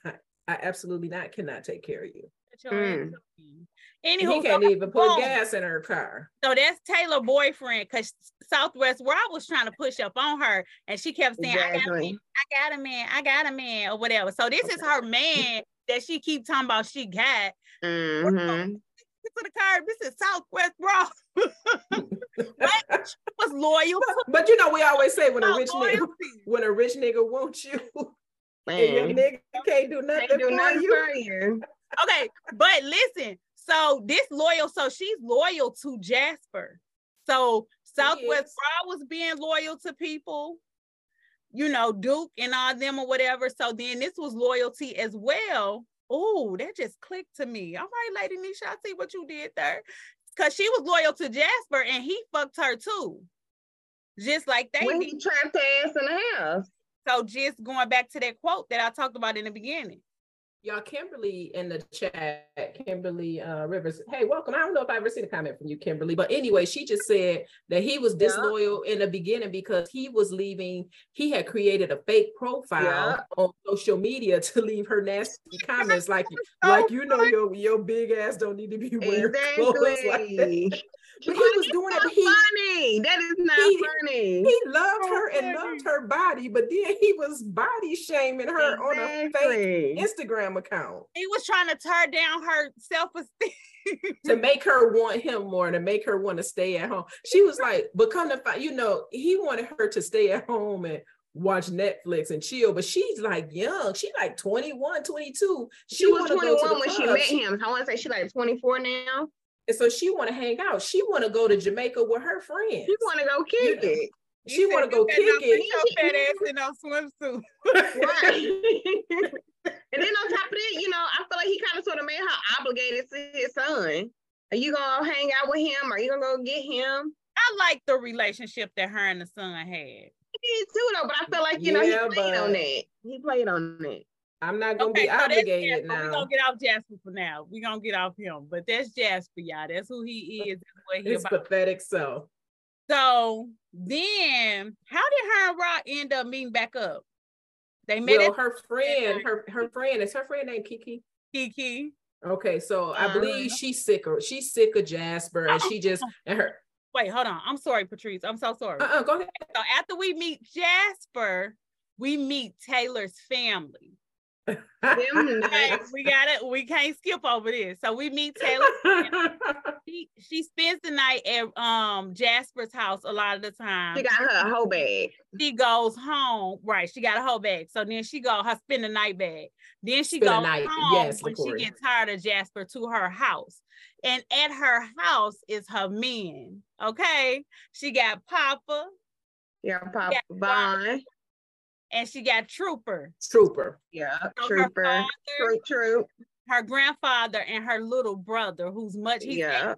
Speaker 1: I absolutely not cannot take care of you.
Speaker 3: Mm.
Speaker 1: And
Speaker 2: Anywho,
Speaker 1: he can't
Speaker 2: so,
Speaker 1: even put
Speaker 2: boom.
Speaker 1: gas in her car.
Speaker 2: so that's Taylor boyfriend because Southwest where I was trying to push up on her and she kept saying, I got a man, I got a man, I got a man, or whatever. So this is her man that she keep talking about she got.
Speaker 3: Mm-hmm.
Speaker 2: To the car. This is Southwest, bro. was loyal to
Speaker 1: But you know, we always say when a
Speaker 2: about
Speaker 1: rich nigga when a rich nigga wants you and your nigga can't do nothing
Speaker 3: Can't do
Speaker 1: for
Speaker 3: nothing
Speaker 1: you.
Speaker 3: for you.
Speaker 2: Okay, but listen, so this loyal, so she's loyal to Jasper. So Southwest
Speaker 1: is.
Speaker 2: Was being loyal to people, you know, Duke and all them or whatever. So then this was loyalty as well. Oh, that just clicked to me. All right, Ladii Nesha, I see what you did there. Cause she was loyal to Jasper and he fucked her too. Just like they
Speaker 3: When
Speaker 2: did.
Speaker 3: he trapped her ass in the house.
Speaker 2: So just going back to that quote that I talked about in the beginning.
Speaker 1: Y'all, Kimberly in the chat, Kimberly uh, Rivers. Hey, welcome. I don't know if I ever seen a comment from you, Kimberly, but anyway, she just said that he was
Speaker 3: Yeah.
Speaker 1: disloyal in the beginning because he was leaving. He had created a fake profile
Speaker 3: Yeah.
Speaker 1: on social media to leave her nasty comments, like
Speaker 2: so
Speaker 1: like you know your your big ass don't need to be wearing clothes like that.
Speaker 3: Exactly.
Speaker 1: But he was doing it. he
Speaker 3: funny. That is not
Speaker 1: he-
Speaker 3: funny.
Speaker 1: he loved
Speaker 2: oh,
Speaker 1: her and loved her body, but then he was body shaming her on a fake Instagram account.
Speaker 2: he was trying to tear down her self-esteem.
Speaker 1: to make her want him more, to make her want to stay at home. She was like, but come to find, you know, he wanted her to stay at home and watch Netflix and chill. But she's like young. She like 21, 22.
Speaker 3: She, she was 21 when she met him. I want to say she like 24 now.
Speaker 1: And so she want to hang out. She want to go to Jamaica with her friends.
Speaker 3: She want to go kick you know? it.
Speaker 1: She want to go kick it.
Speaker 2: Your fat ass in no swimsuit. right.
Speaker 3: and then on top of that, you know, I feel like he kind of sort of made her obligated to his son. Are you gonna hang out with him? Are you gonna go get him?
Speaker 2: I like the relationship that her and the son had.
Speaker 3: He did too, though. But I feel like you yeah, know he played on that. He played on that.
Speaker 1: I'm not gonna okay, be so obligated now.
Speaker 2: We're gonna get off Jasper for now. We're gonna get off him. But that's Jasper, y'all. That's who he is. That's
Speaker 1: what he it's about. pathetic so.
Speaker 2: So then how did her and Rock end up meeting back up? They met
Speaker 1: well, her friend, her her friend, is her friend named Kiki.
Speaker 2: Kiki.
Speaker 1: Okay, so uh-huh. I believe she's sick of she's sick of Jasper and she just and her
Speaker 2: wait, hold on. I'm sorry, Patrice. I'm so sorry.
Speaker 1: Uh-uh, go ahead.
Speaker 2: So after we meet Jasper, we meet Taylor's family we got it. We can't skip over this. So we meet Taylor. she, she spends the night at um Jasper's house a lot of the time.
Speaker 3: She got her whole bag.
Speaker 2: She goes home. Right. She got a whole bag. So then she go her spend the night bag. Then she spend goes night. home yes, when she gets tired of Jasper to her house. And at her house is her men. Okay. She got Papa.
Speaker 3: Yeah, Papa Bond
Speaker 2: and she got Trooper.
Speaker 1: Trooper.
Speaker 3: Yeah, so Trooper. Her, father, troop, troop.
Speaker 2: her grandfather and her little brother, who's much he's yeah. Eight,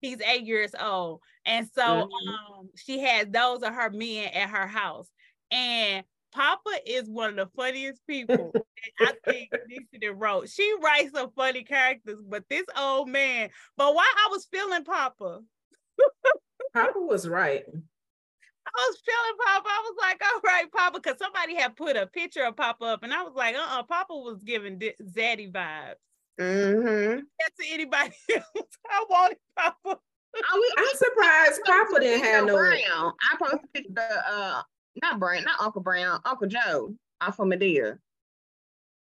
Speaker 2: he's eight years old. And so mm-hmm. um, she has those are her men at her house. And Papa is one of the funniest people I think Nesha wrote. She writes some funny characters, but this old man, but why I was feeling Papa.
Speaker 1: Papa was right.
Speaker 2: I was feeling Papa. I was like, all right, Papa, because somebody had put a picture of Papa up, and I was like, uh-uh, Papa was giving Zaddy vibes.
Speaker 3: Mm-hmm.
Speaker 2: That's to anybody else. I wanted Papa.
Speaker 1: I'm surprised Papa didn't have no.
Speaker 3: Brown. I posted the uh, not Brown, not Uncle Brown, Uncle Joe off of Madea.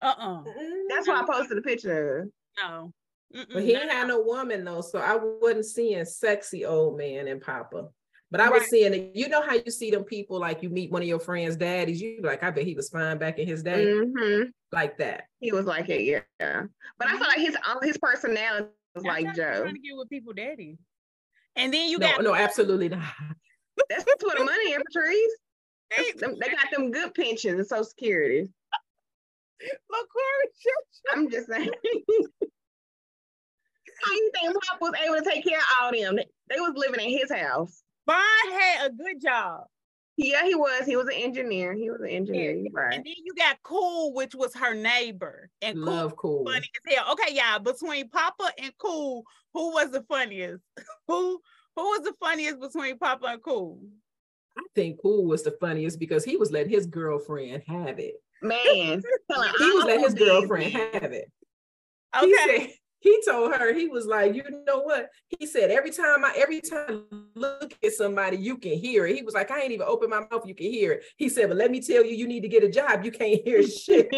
Speaker 2: Uh-uh.
Speaker 3: That's why I posted the picture.
Speaker 2: No.
Speaker 1: Mm-mm, but he ain't had no woman though, so I wasn't seeing sexy old man in Papa. But I was right. seeing it. You know how you see them people like you meet one of your friends' daddies. You like, I bet he was fine back in his day,
Speaker 3: mm-hmm.
Speaker 1: like that.
Speaker 3: He was like it, yeah. But I feel like his his personality was That's like Joe.
Speaker 2: Trying to get with people, daddy. And then you
Speaker 1: no,
Speaker 2: got
Speaker 1: no, absolutely not.
Speaker 3: That's where the money in trees. They, they got them good pensions and Social Security.
Speaker 2: Look, Corey,
Speaker 3: I'm just saying. How you think Pop was able to take care of all them? They was living in his house.
Speaker 2: Bond had a good job.
Speaker 3: Yeah, he was. He was an engineer. He was an engineer. Yeah. Right.
Speaker 2: And then you got Cool, which was her neighbor. And
Speaker 1: Love Cool.
Speaker 2: Funny as hell. Okay, yeah. Between Papa and Cool, who was the funniest? who who was the funniest between Papa and Cool?
Speaker 1: I think Cool was the funniest because he was letting his girlfriend have it.
Speaker 3: Man, he
Speaker 1: was letting his girlfriend have it. Okay. He said, he told her he was like you know what? He said every time i every time I look at somebody you can hear it. He was like i ain't even open my mouth you can hear it. He said but let me tell you you need to get a job you can't hear shit.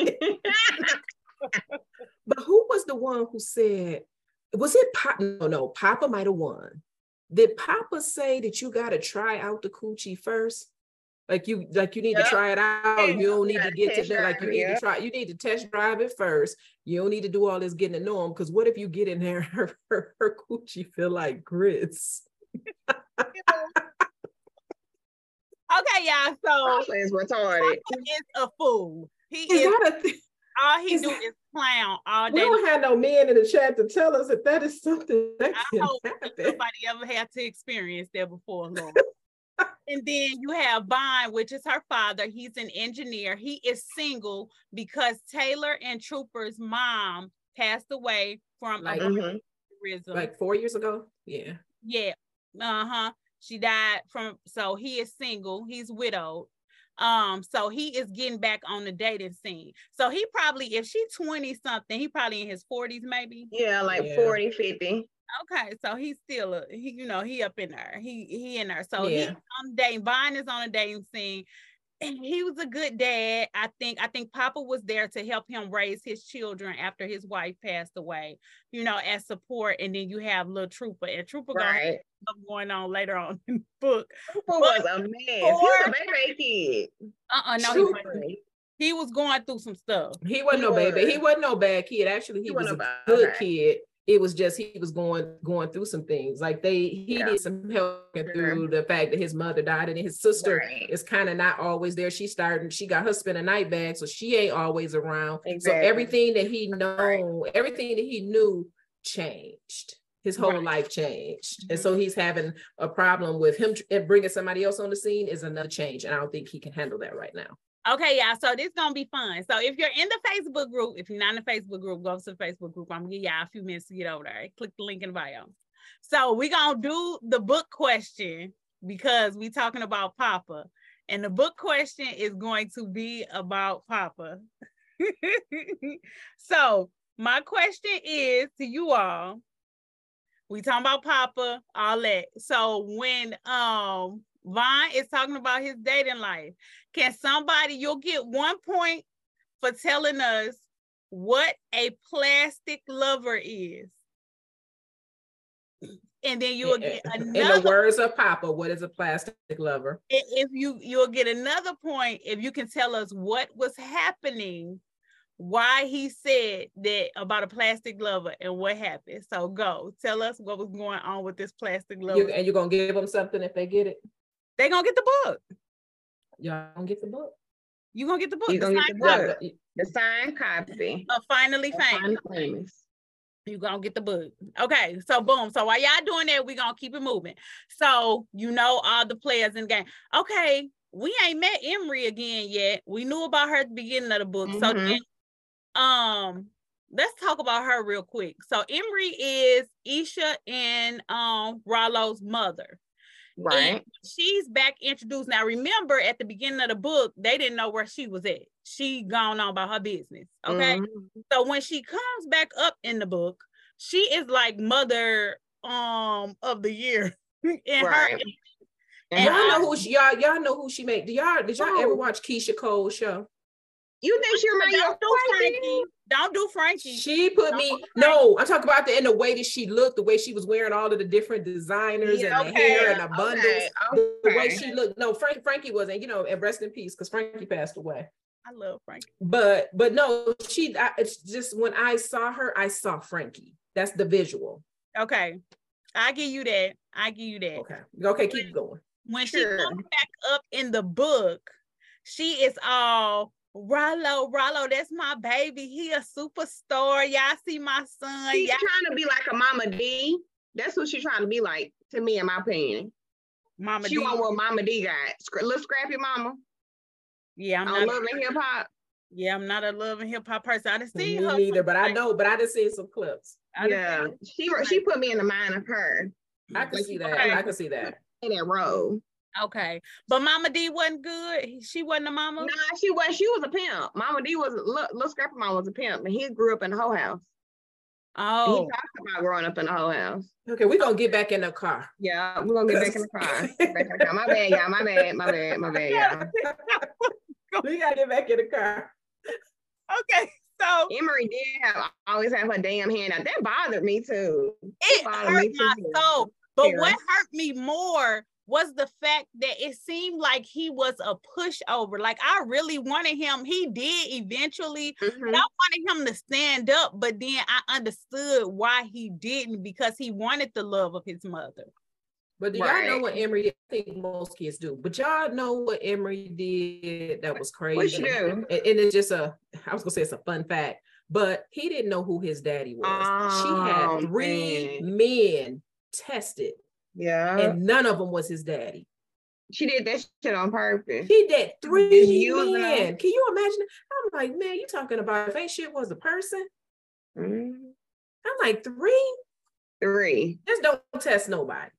Speaker 1: But who was the one who said was it pop no no papa might have won. Did papa say that you got to try out the coochie first like you like you need yep. to try it out. You don't need to get to that. Like you need to try. You need to test drive it first. You don't need to do all this getting to know them. Because what if you get in there, her, her, her coochie feel like grits?
Speaker 2: okay, y'all. So
Speaker 3: is retarded.
Speaker 2: He is a fool. He is. is th- all he is do that, is clown all day.
Speaker 1: We don't have no men in the chat to tell us that that is something that I can
Speaker 2: hope happen. Nobody ever had to experience that before, Lord and then you have Vine, which is her father. He's an engineer. He is single because Taylor and Trooper's mom passed away from
Speaker 1: like, mm-hmm. like four years ago. Yeah.
Speaker 2: Yeah. Uh-huh. She died from so he is single, he's widowed. Um, so he is getting back on the dating scene. So he probably, if she's 20 something, he probably in his 40s, maybe.
Speaker 3: Yeah, like yeah. 40, 50.
Speaker 2: Okay, so he's still a he, you know, he up in there. He he in there. So yeah. he on dating. Vine is on a dating scene. He was a good dad. I think I think Papa was there to help him raise his children after his wife passed away, you know, as support. And then you have little Trooper and Trooper
Speaker 3: Right.
Speaker 2: going on later on in the book.
Speaker 3: Trooper was a mess. He was a baby kid.
Speaker 2: Uh-uh, no, he, wasn't. he was going through some stuff.
Speaker 1: He wasn't
Speaker 3: He
Speaker 1: no baby. He wasn't no bad kid. Actually, he,
Speaker 3: He
Speaker 1: was a
Speaker 3: a bad-
Speaker 1: good kid. It was just he was going going through some things. Like they he
Speaker 3: Yeah.
Speaker 1: needed some help
Speaker 3: Sure.
Speaker 1: through the fact that his mother died and his sister
Speaker 3: Right.
Speaker 1: is kind of not always there. She started, she got her spending night bag, so she ain't always around. So everything that he
Speaker 3: Right.
Speaker 1: know, everything that he knew changed. His whole
Speaker 2: Right.
Speaker 1: life changed, and mm-hmm. so he's having a problem with him bringing somebody else on the scene is another change, and I don't think he can handle that right now.
Speaker 2: Okay, y'all. So this is gonna be fun. So if you're in the Facebook group, if you're not in the Facebook group, go to the Facebook group. I'm gonna give y'all a few minutes to get over there. Click the link in the bio. So we're gonna do the book question because we talking about Papa. And the book question is going to be about Papa. so my question is to you all. We talking about Papa, all that. So when um Vaughn is talking about his dating life, can somebody you'll get one point for telling us what a plastic lover is. And then you'll get another.
Speaker 1: In the words of Papa, what is a plastic lover?
Speaker 2: if you you'll get another point if you can tell us what was happening why he said that about a plastic lover and what happened so go tell us what was going on with this plastic lover
Speaker 1: You, and you're gonna give them something if they get it.
Speaker 2: They gonna get the book
Speaker 1: Y'all gonna get the book.
Speaker 2: you gonna get the book
Speaker 3: You
Speaker 2: the
Speaker 3: gonna get
Speaker 2: signed
Speaker 3: the
Speaker 2: copy
Speaker 3: book. The signed copy.
Speaker 2: of finally
Speaker 3: of
Speaker 2: famous
Speaker 3: Finally famous.
Speaker 2: you gonna get the book. Okay, so boom. So while y'all doing that, we gonna keep it moving. So you know all the players in the game. Okay, we ain't met Emery again yet. We knew about her at the beginning of the book. So
Speaker 3: Mhm.
Speaker 2: then, um, let's talk about her real quick. So Emery is Isha and um Rollo's mother.
Speaker 3: Right.
Speaker 2: And she's back introduced. Now, remember at the beginning of the book, they didn't know where she was at. She gone on about her business. Okay.
Speaker 3: Mhm.
Speaker 2: So when she comes back up in the book, she is like mother um of the year. in her
Speaker 3: Right.
Speaker 2: And
Speaker 1: y'all
Speaker 2: I-
Speaker 1: know who she y'all y'all know who she made. Do y'all did y'all ever watch Keyshia Cole's show?
Speaker 3: You think she remind you
Speaker 2: don't
Speaker 3: of
Speaker 2: do
Speaker 3: Frankie?
Speaker 2: Frankie. Don't do Frankie.
Speaker 1: She put me
Speaker 2: Don't
Speaker 1: no, I'm talking about the in the way that she looked, the way she was wearing all of the different designers
Speaker 3: Yeah,
Speaker 1: and the hair and the bundles.
Speaker 3: Okay.
Speaker 1: The, the way she looked. No, Frank Frankie wasn't, you know, and rest in peace, because Frankie passed away.
Speaker 2: I love Frankie.
Speaker 1: But but no, she I, it's just when I saw her, I saw Frankie. That's the visual.
Speaker 2: Okay. I give you that. I give you that.
Speaker 1: Okay. Okay, keep going.
Speaker 2: When
Speaker 3: Sure.
Speaker 2: she comes back up in the book, she is all Rollo, Rollo, that's my baby. He a superstar. Y'all see my son.
Speaker 3: She's
Speaker 2: Y'all
Speaker 3: trying to be like a Mama Dee. That's what she's trying to be like, to me, in my opinion.
Speaker 2: Mama
Speaker 3: she
Speaker 2: D.
Speaker 3: want what Mama Dee got. Scra- little scrappy Mama.
Speaker 2: Yeah, I'm
Speaker 3: I
Speaker 2: not
Speaker 3: love and hip hop.
Speaker 2: yeah, I'm not a love and hip hop person. I done
Speaker 1: Me
Speaker 2: seen her.
Speaker 1: neither, but I know, but I just seen some clips.
Speaker 2: I
Speaker 3: Yeah, she she put me in the mind of her.
Speaker 1: I can
Speaker 3: Like,
Speaker 1: see that.
Speaker 2: okay.
Speaker 1: I can see that.
Speaker 3: In that role.
Speaker 2: Okay, but Mama Dee wasn't good. She wasn't a mama.
Speaker 3: Nah, she was she was a pimp. Mama Dee was little, little scrappy mama was a pimp, and he grew up in the whole house. And
Speaker 2: Oh,
Speaker 3: he talked about growing up in the whole house.
Speaker 1: Okay, we're gonna get back in the car.
Speaker 3: Yeah, we're gonna get back in the car. Get back in the car. My bad, y'all. My bad. My bad. My bad, y'all.
Speaker 1: we gotta get back in the car.
Speaker 2: okay. So
Speaker 3: Emery did have always have her damn hand out. That bothered me too.
Speaker 2: it
Speaker 3: follow
Speaker 2: hurt
Speaker 3: me
Speaker 2: my soul. But what hurt me more was the fact that it seemed like he was a pushover. Like I really wanted him. He did eventually.
Speaker 3: Mhm.
Speaker 2: I wanted him to stand up, but then I understood why he didn't because he wanted the love of his mother.
Speaker 1: But do y'all know what Emery did? I think most kids do. But y'all know what Emery did that was crazy.
Speaker 3: What you?
Speaker 1: And, and it's just a I was gonna say it's a fun fact, but he didn't know who his daddy was. she
Speaker 3: Oh,
Speaker 1: had three men tested,
Speaker 3: Yeah.
Speaker 1: and none of them was his daddy.
Speaker 3: she did that shit on purpose.
Speaker 1: He did three
Speaker 3: Just
Speaker 1: men. Can you imagine? I'm like, man, you talking about if ain't shit was a person?
Speaker 3: Mhm.
Speaker 1: I'm like, three?
Speaker 3: Three.
Speaker 1: Just don't test nobody.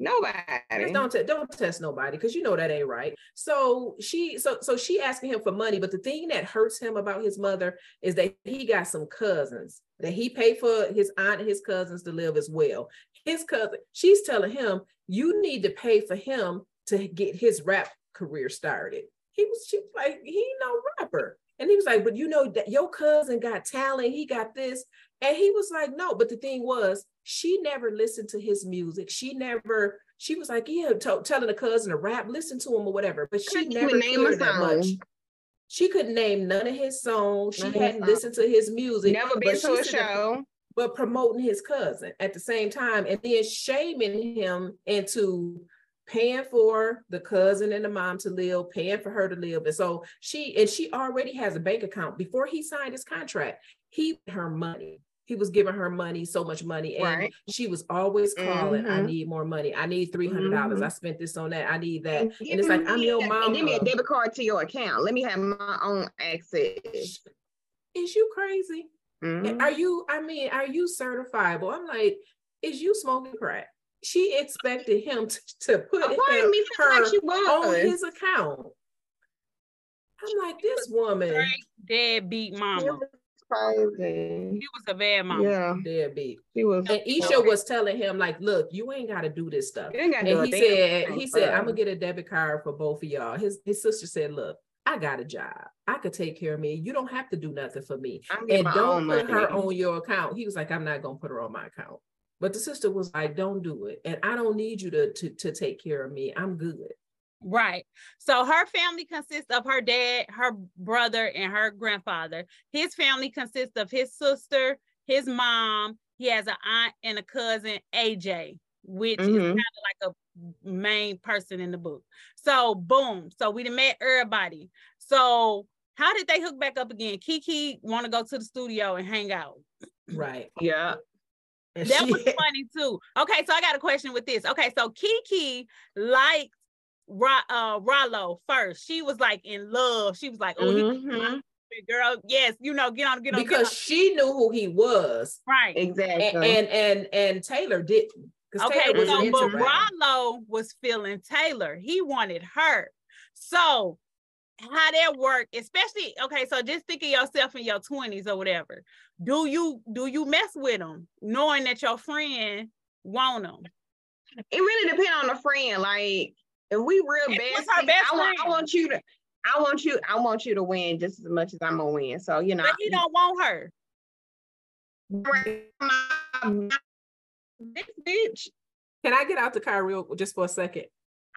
Speaker 3: Nobody.
Speaker 1: Just don't te- don't test nobody because you know that ain't right. So she so so she asking him for money, but the thing that hurts him about his mother is that he got some cousins that he paid for his aunt and his cousins to live as well. His cousin, she's telling him, you need to pay for him to get his rap career started. he was she was like, he ain't no rapper. And he was like, but you know that your cousin got talent, he got this. And he was like, no, but the thing was, she never listened to his music. She never, she was like, yeah, t- telling a cousin to rap, listen to him or whatever. But she
Speaker 3: Couldn't
Speaker 1: never
Speaker 3: name a
Speaker 1: that much.
Speaker 3: song.
Speaker 1: She couldn't name none of his songs. She
Speaker 3: None
Speaker 1: hadn't listened to his music.
Speaker 3: Never been to a show.
Speaker 1: But promoting his cousin at the same time and then shaming him into paying for the cousin and the mom to live paying for her to live and so she and she already has a bank account before he signed his contract he her money he was giving her money so much money and
Speaker 3: Right.
Speaker 1: she was always calling i
Speaker 3: Mhm.
Speaker 1: need more money i need $300
Speaker 3: Mhm.
Speaker 1: i spent this on that i need that
Speaker 3: And
Speaker 1: and it's like i'm your mom
Speaker 3: give me a debit card to your account. Let me have my own access.
Speaker 1: is you crazy
Speaker 3: Mhm.
Speaker 1: Are you, I mean, are you certifiable? I'm like, is you smoking crack? She expected him to, to put
Speaker 3: A
Speaker 1: him-
Speaker 3: me felt like
Speaker 1: her
Speaker 3: she
Speaker 1: on his account. I'm like, this woman,
Speaker 2: Deadbeat mama.
Speaker 3: was crazy.
Speaker 2: She was a bad mama.
Speaker 3: Yeah,
Speaker 1: deadbeat.
Speaker 3: she was.
Speaker 1: And Isha was telling him, like, look, you ain't got to do this stuff.
Speaker 3: You ain't gotta do
Speaker 1: And he said, he said. I'm gonna get a debit card for both of y'all. His his sister said, look, I got a job. I could take care of me. You don't have to do nothing for me. And don't
Speaker 3: own
Speaker 1: put her on your account. He was like, I'm not gonna put her on my account. But the sister was like, don't do it. And I don't need you to, to, to take care of me. I'm good.
Speaker 2: Right. So her family consists of her dad, her brother, and her grandfather. His family consists of his sister, his mom. He has an aunt and a cousin, AJ, which is
Speaker 3: Mhm.
Speaker 2: kind of like a main person in the book. So boom. So we done met everybody. So how did they hook back up again? Kiki want to go to the studio and hang out.
Speaker 1: Right.
Speaker 3: Yeah.
Speaker 1: And
Speaker 2: That
Speaker 1: she-
Speaker 2: was funny too. Okay, so I got a question with this. Okay, so Kiki liked Ra- uh Rollo first. She was like in love. She was like, "Oh, he
Speaker 3: Mhm.
Speaker 2: girl, yes, you know, get on, get on,
Speaker 1: because she knew who he was.
Speaker 2: right."
Speaker 3: Exactly.
Speaker 1: And and and, and Taylor didn't. Because
Speaker 2: Okay, so but
Speaker 1: into rap.
Speaker 2: Rollo was feeling Taylor. He wanted her. So how that work, especially okay. So just think of yourself in your twenties or whatever. Do you do you mess with them, knowing that your friend want him?
Speaker 3: it really depends on the friend. Like if we real
Speaker 2: If
Speaker 3: best,
Speaker 2: it's her best
Speaker 3: I want, I want you to. I want you. I want you to win just as much as I'm gonna win. So you know.
Speaker 2: But he don't want her.
Speaker 3: This bitch.
Speaker 1: Can I get out the car real just for a second?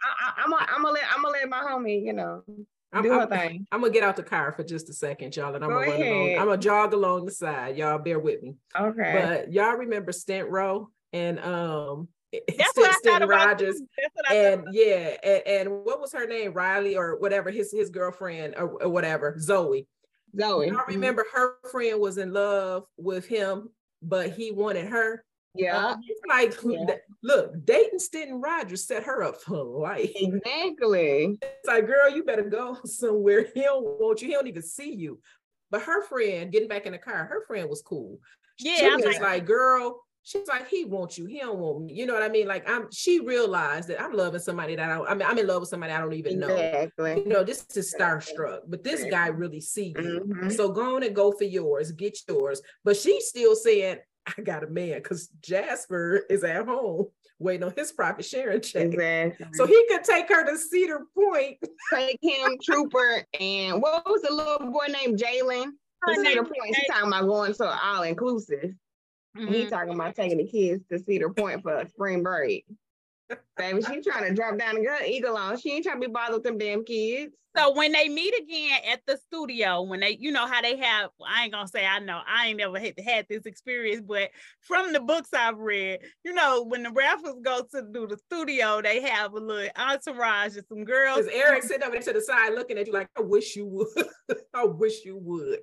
Speaker 3: I, I, I'm gonna I'm gonna let I'm gonna let my homie. You know.
Speaker 1: I'm,
Speaker 3: Do her
Speaker 1: I'm-
Speaker 3: thing.
Speaker 1: I'm gonna get out the car for just a second, y'all, and I'm
Speaker 3: Go
Speaker 1: gonna run along. I'm gonna jog along the side. Y'all bear with me.
Speaker 3: Okay.
Speaker 1: But y'all remember Stent Row and um
Speaker 2: That's I.
Speaker 1: Rogers.
Speaker 2: That's what I
Speaker 1: and yeah, and, and what was her name? Riley or whatever, his his girlfriend or, or whatever, Zoe.
Speaker 3: Zoe.
Speaker 1: Y'all remember her friend was in love with him, but he wanted her.
Speaker 3: Yeah.
Speaker 1: It's like,
Speaker 3: Yeah.
Speaker 1: look, Dayton Stanton Rogers set her up for life.
Speaker 3: Exactly.
Speaker 1: It's like, girl, you better go somewhere. He don't want you. He don't even see you. But her friend, getting back in the car, her friend was cool.
Speaker 2: Yeah,
Speaker 1: she
Speaker 2: I
Speaker 1: was like,
Speaker 2: like-
Speaker 1: girl, she's like, he wants you. He don't want me. You know what I mean? Like, I'm. She realized that I'm loving somebody that I. don't- I mean, I'm in love with somebody I don't even know.
Speaker 3: Exactly.
Speaker 1: You know, this is starstruck, but this guy really see you.
Speaker 3: Mhm.
Speaker 1: So go on and go for yours, get yours. But she's still saying, I got a man because Jasper is at home waiting on his profit sharing check.
Speaker 3: Exactly.
Speaker 1: So he could take her to Cedar Point.
Speaker 3: take him, Trooper, and what was the little boy named Jalen?
Speaker 2: Her
Speaker 3: To Cedar Point. She talking about going to all inclusive. And he
Speaker 2: mm-hmm.
Speaker 3: talking about taking the kids to Cedar Point for a spring break. Baby, she trying to drop down and get her eagle on. She ain't trying to be bothered with them damn kids.
Speaker 2: So when they meet again at the studio, when they, you know how they have, I ain't gonna say I know, I ain't never had, had this experience, but from the books I've read, you know, when the rappers go to do the studio, they have a little entourage of some girls.
Speaker 1: Because Eric sitting over there to the side looking at you like, I wish you would. I wish you would.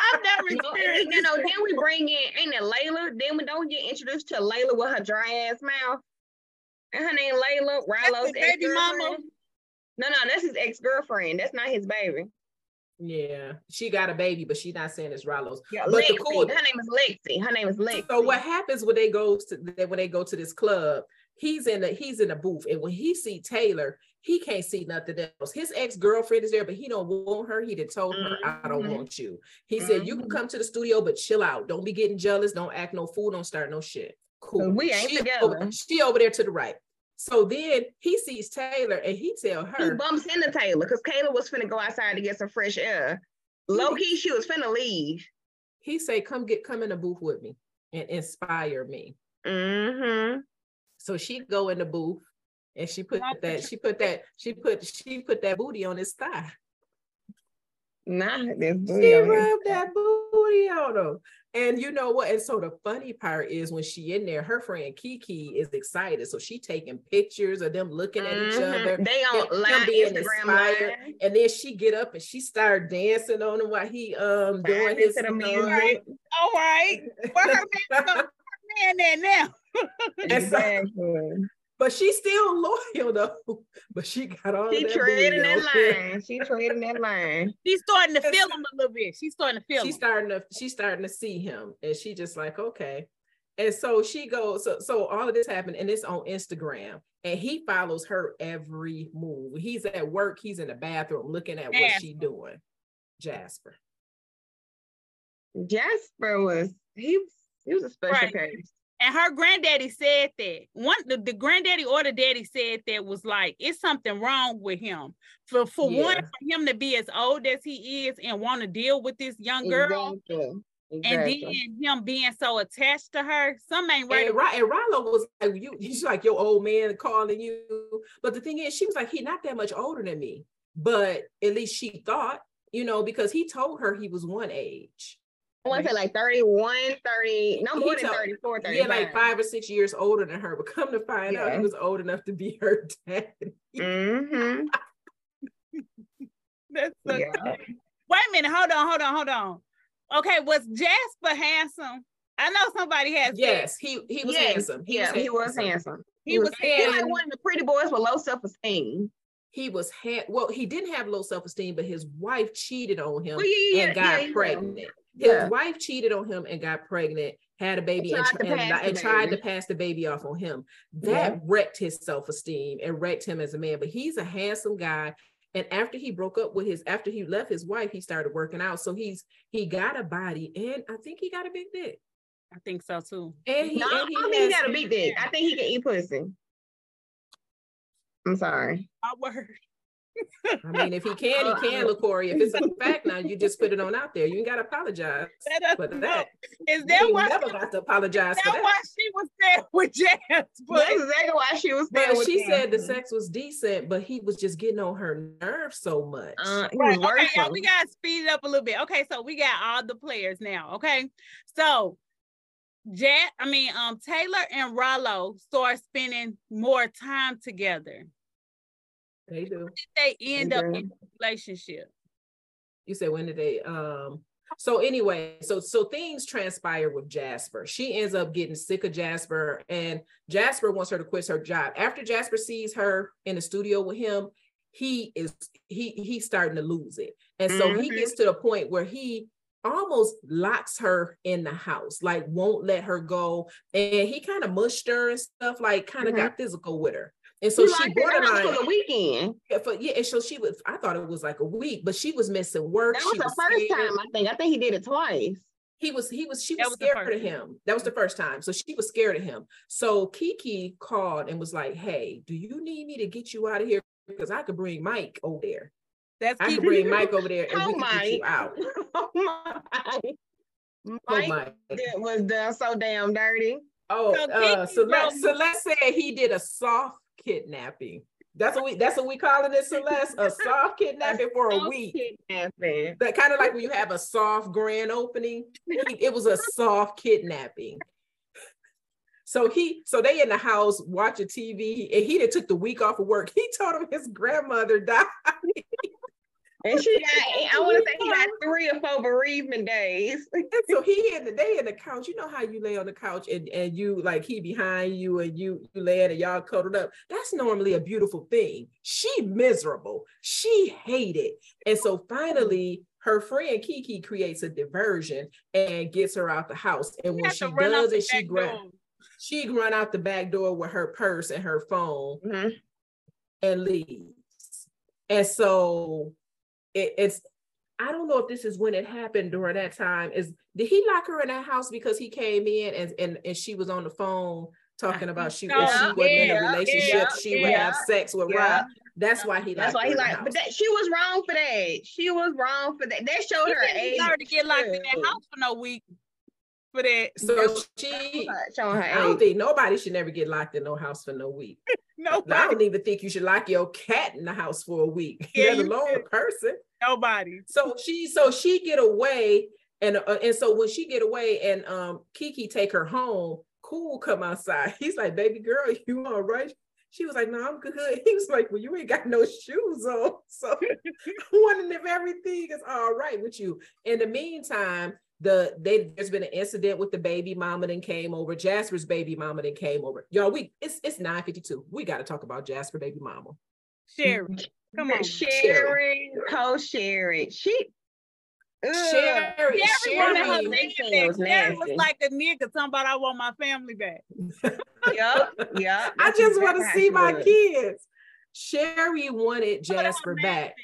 Speaker 2: I've never experienced
Speaker 3: you know, then we bring in, ain't it Layla? Then we don't get introduced to Layla with her dry ass mouth. And her name Layla, Rollo's
Speaker 2: his baby mama?
Speaker 3: No, no, that's his ex-girlfriend. That's not his baby.
Speaker 1: Yeah, she got a baby, but she's not saying it's Rollo's.
Speaker 3: Yeah,
Speaker 1: But the
Speaker 3: Lexi.
Speaker 1: cool-
Speaker 3: Her name is Lexi. Her name is Lexi.
Speaker 1: So what happens when they goes to when they go to this club? He's in the he's in the booth, and when he see Taylor, he can't see nothing else. His ex girlfriend is there, but he don't want her. He done told her, "I don't
Speaker 3: Mhm.
Speaker 1: want you." He said, "You can
Speaker 3: Mhm.
Speaker 1: come to the studio, but chill out. Don't be getting jealous. Don't act no fool. Don't start no shit." Cool.
Speaker 3: we ain't
Speaker 1: she
Speaker 3: together.
Speaker 1: Over, she over there to the right. So then he sees Taylor and he tell her.
Speaker 3: He bumps into Taylor because Taylor was finna go outside to get some fresh air. Low key, she was finna leave.
Speaker 1: he say, come get come in the booth with me and inspire me.
Speaker 3: Mm-hmm.
Speaker 1: So she go in the booth and she put that, she put that, she put, she put that booty on his thigh.
Speaker 3: Nah, this
Speaker 1: She
Speaker 3: booty his
Speaker 1: rubbed that booty on him. And you know what? And so the funny part is when she in there, her friend Kiki is excited. So she taking pictures of them looking at each
Speaker 3: Mhm.
Speaker 1: other.
Speaker 3: They
Speaker 1: him-
Speaker 3: on live
Speaker 1: being
Speaker 3: Instagram
Speaker 1: inspired.
Speaker 3: live.
Speaker 1: And then she get up and she start dancing on him while he um doing his
Speaker 3: the music.
Speaker 2: All right. Where her man, go- her man at now?
Speaker 1: And so-
Speaker 3: Exactly.
Speaker 1: But she's still loyal though. But she got all
Speaker 3: She
Speaker 1: of that
Speaker 3: treading
Speaker 1: booty
Speaker 3: that
Speaker 1: on.
Speaker 3: line. She treading that line.
Speaker 2: She's starting to feel him a little bit. She's starting to feel
Speaker 1: she's
Speaker 2: him.
Speaker 1: starting to she's starting to see him and she just like okay and so she goes so so all of this happened and it's on instagram and he follows her every move he's at work he's in the bathroom looking at what she's doing jasper
Speaker 3: Jasper was he was he was a special
Speaker 2: Right.
Speaker 3: case.
Speaker 2: And her granddaddy said that. One the, the granddaddy or the daddy said that was like it's something wrong with him. For for one, for him to be as old as he is and want to deal with this young girl,
Speaker 3: Exactly.
Speaker 2: and then him being so attached to her, some ain't right.
Speaker 1: and, and Rollo was like you he's like your old man calling you but the thing is she was like he not that much older than me but at least she thought you know because he told her he was one age
Speaker 3: I want to say like 31, 30, no
Speaker 1: He
Speaker 3: more than
Speaker 1: told-
Speaker 3: 34, 35.
Speaker 1: yeah like five or six years older than her but come to find out he was old enough to be her dad
Speaker 3: Mm-hmm.
Speaker 2: That's so
Speaker 3: Yeah.
Speaker 2: Wait a minute, hold on, hold on, hold on. Okay, was Jasper handsome? I know somebody has
Speaker 1: Yes, he he was
Speaker 3: Yes,
Speaker 1: handsome. He
Speaker 3: yeah,
Speaker 1: was
Speaker 3: he was
Speaker 1: handsome.
Speaker 3: handsome.
Speaker 2: he was
Speaker 3: He like one of the pretty boys with low self-esteem.
Speaker 1: He was ha- well. He didn't have low self esteem, but his wife cheated on him
Speaker 3: Well, yeah, yeah,
Speaker 1: and got
Speaker 3: yeah, yeah.
Speaker 1: pregnant. His
Speaker 3: Yeah.
Speaker 1: wife cheated on him and got pregnant, had a baby, and,
Speaker 3: tried to
Speaker 1: and,
Speaker 3: pass the
Speaker 1: and tried to
Speaker 3: baby.
Speaker 1: pass the baby off on him. That wrecked his self esteem and wrecked him as a man. But he's a handsome guy. And after he broke up with his, after he left his wife, he started working out. So he's he got a body, and I think he got a big dick.
Speaker 2: I think so too.
Speaker 1: And he,
Speaker 3: No, I
Speaker 1: and he
Speaker 3: don't think he got a big dick. I think he can eat pussy. I'm sorry.
Speaker 2: My word.
Speaker 1: I mean, if he can, he can, LaCory. If it's a fact now, you just put it on out there. You ain't got to apologize
Speaker 2: Let us
Speaker 1: for that.
Speaker 2: Is
Speaker 1: You
Speaker 2: that
Speaker 1: ain't
Speaker 2: why?
Speaker 1: never got to apologize for
Speaker 2: That's
Speaker 1: that.
Speaker 2: why she was there with Jasper.
Speaker 3: That's exactly why she was there.
Speaker 1: But
Speaker 3: with
Speaker 1: she
Speaker 3: him.
Speaker 1: said the sex was decent, but he was just getting on her nerves so much.
Speaker 3: Uh,
Speaker 2: Right, okay, y'all, we gotta speed it up a little bit. Okay, so we got all the players now. Okay, so Jet, I mean, um, Taylor and Rollo start spending more time together.
Speaker 1: They do.
Speaker 2: Did They end up in a relationship.
Speaker 1: You said when did they? Um. So anyway, so so things transpire with Jasper. She ends up getting sick of Jasper, and Jasper wants her to quit her job. After Jasper sees her in the studio with him, he is he he's starting to lose it, and so he
Speaker 3: Mhm.
Speaker 1: gets to the point where he almost locks her in the house, like won't let her go, and he kind of mushed her and stuff, like kind of
Speaker 3: Mhm.
Speaker 1: got physical with her. And so
Speaker 3: He
Speaker 1: she
Speaker 3: locked her in
Speaker 1: borderline
Speaker 3: for the weekend.
Speaker 1: yeah, for, yeah, and so she was. I thought it was like a week, but she was missing work.
Speaker 3: That was
Speaker 1: she
Speaker 3: the first
Speaker 1: scared.
Speaker 3: time, I think. I think he did it twice.
Speaker 1: He was. He was. She was,
Speaker 2: was
Speaker 1: scared of him. That was the first time. So she was scared of him. So Kiki called and was like, "Hey, do you need me to get you out of here? Because I could bring Mike over there.
Speaker 2: That's
Speaker 1: I
Speaker 2: Kiki.
Speaker 1: could bring Mike over there, and
Speaker 3: Oh
Speaker 1: we could get you
Speaker 3: my.
Speaker 1: out."
Speaker 3: oh my.
Speaker 1: Oh
Speaker 3: Mike
Speaker 1: my.
Speaker 3: was done so damn dirty.
Speaker 1: Oh,
Speaker 2: So
Speaker 1: uh,
Speaker 2: Kiki
Speaker 1: Celeste,
Speaker 2: wrote-
Speaker 1: Celeste said he did a soft kidnapping. That's what we. That's what we calling it, Celeste. A soft kidnapping for a week.
Speaker 3: Kidnapping.
Speaker 1: that kind of like when you have a soft grand opening it was a soft kidnapping so he so they in the house watching tv and he done took the week off of work he told him his grandmother died
Speaker 3: And she got, I want to say he got three or four bereavement days.
Speaker 1: and so he in the day in the couch you know how you lay on the couch and and you like he behind you and you you laying and y'all cuddled up that's normally a beautiful thing she miserable she hated and so finally her friend Kiki creates a diversion and gets her out the house. And when she
Speaker 2: to run out
Speaker 1: does it, she grabs she run out the back door with her purse and her phone
Speaker 3: Mhm.
Speaker 1: and leaves. And so it, it's I don't know if this is when it happened during that time. Is did he lock her in that house because he came in and and, and she was on the phone talking about she,
Speaker 2: No,
Speaker 1: if she wasn't in a relationship,
Speaker 3: yeah,
Speaker 1: she would
Speaker 3: yeah,
Speaker 1: have sex with
Speaker 3: yeah.
Speaker 1: Rob. That's why he
Speaker 3: That's
Speaker 1: liked
Speaker 3: why he
Speaker 1: her
Speaker 3: like, but that she was wrong for that. She was wrong for that. That showed her
Speaker 2: She
Speaker 3: age.
Speaker 2: didn't deserve to get locked in that house for no week for that.
Speaker 1: So she,
Speaker 3: showing her
Speaker 1: I don't
Speaker 3: age.
Speaker 1: think nobody should never get locked in no house for no week. No,
Speaker 2: I
Speaker 1: don't even think you should lock your cat in the house for a week,
Speaker 2: Yeah,
Speaker 1: let
Speaker 2: you
Speaker 1: alone a
Speaker 2: should.
Speaker 1: person.
Speaker 2: Nobody.
Speaker 1: So she, so she get away, and uh, and so when she get away, and um Kiki take her home, Cool come outside. He's like, "Baby girl, you all right?" She was like, "No, I'm good." He was like, "Well, you ain't got no shoes on, so wondering if everything is all right with you." In the meantime, the they there's been an incident with the baby mama that came over. Jasper's baby mama that came over. Y'all, we it's it's 9:52. We got to talk about Jasper baby mama.
Speaker 2: Sherry. Come on.
Speaker 3: Sherry, co Sherry. She Ugh.
Speaker 1: Sherry,
Speaker 2: Sherry wanted her
Speaker 1: Sherry,
Speaker 3: They
Speaker 2: family
Speaker 3: was
Speaker 2: back. Sherry was
Speaker 3: nasty.
Speaker 2: like a nigga talking about I want my family back.
Speaker 3: Yep, yep.
Speaker 1: I just want to see my
Speaker 3: was.
Speaker 1: kids. Sherry wanted Jasper back,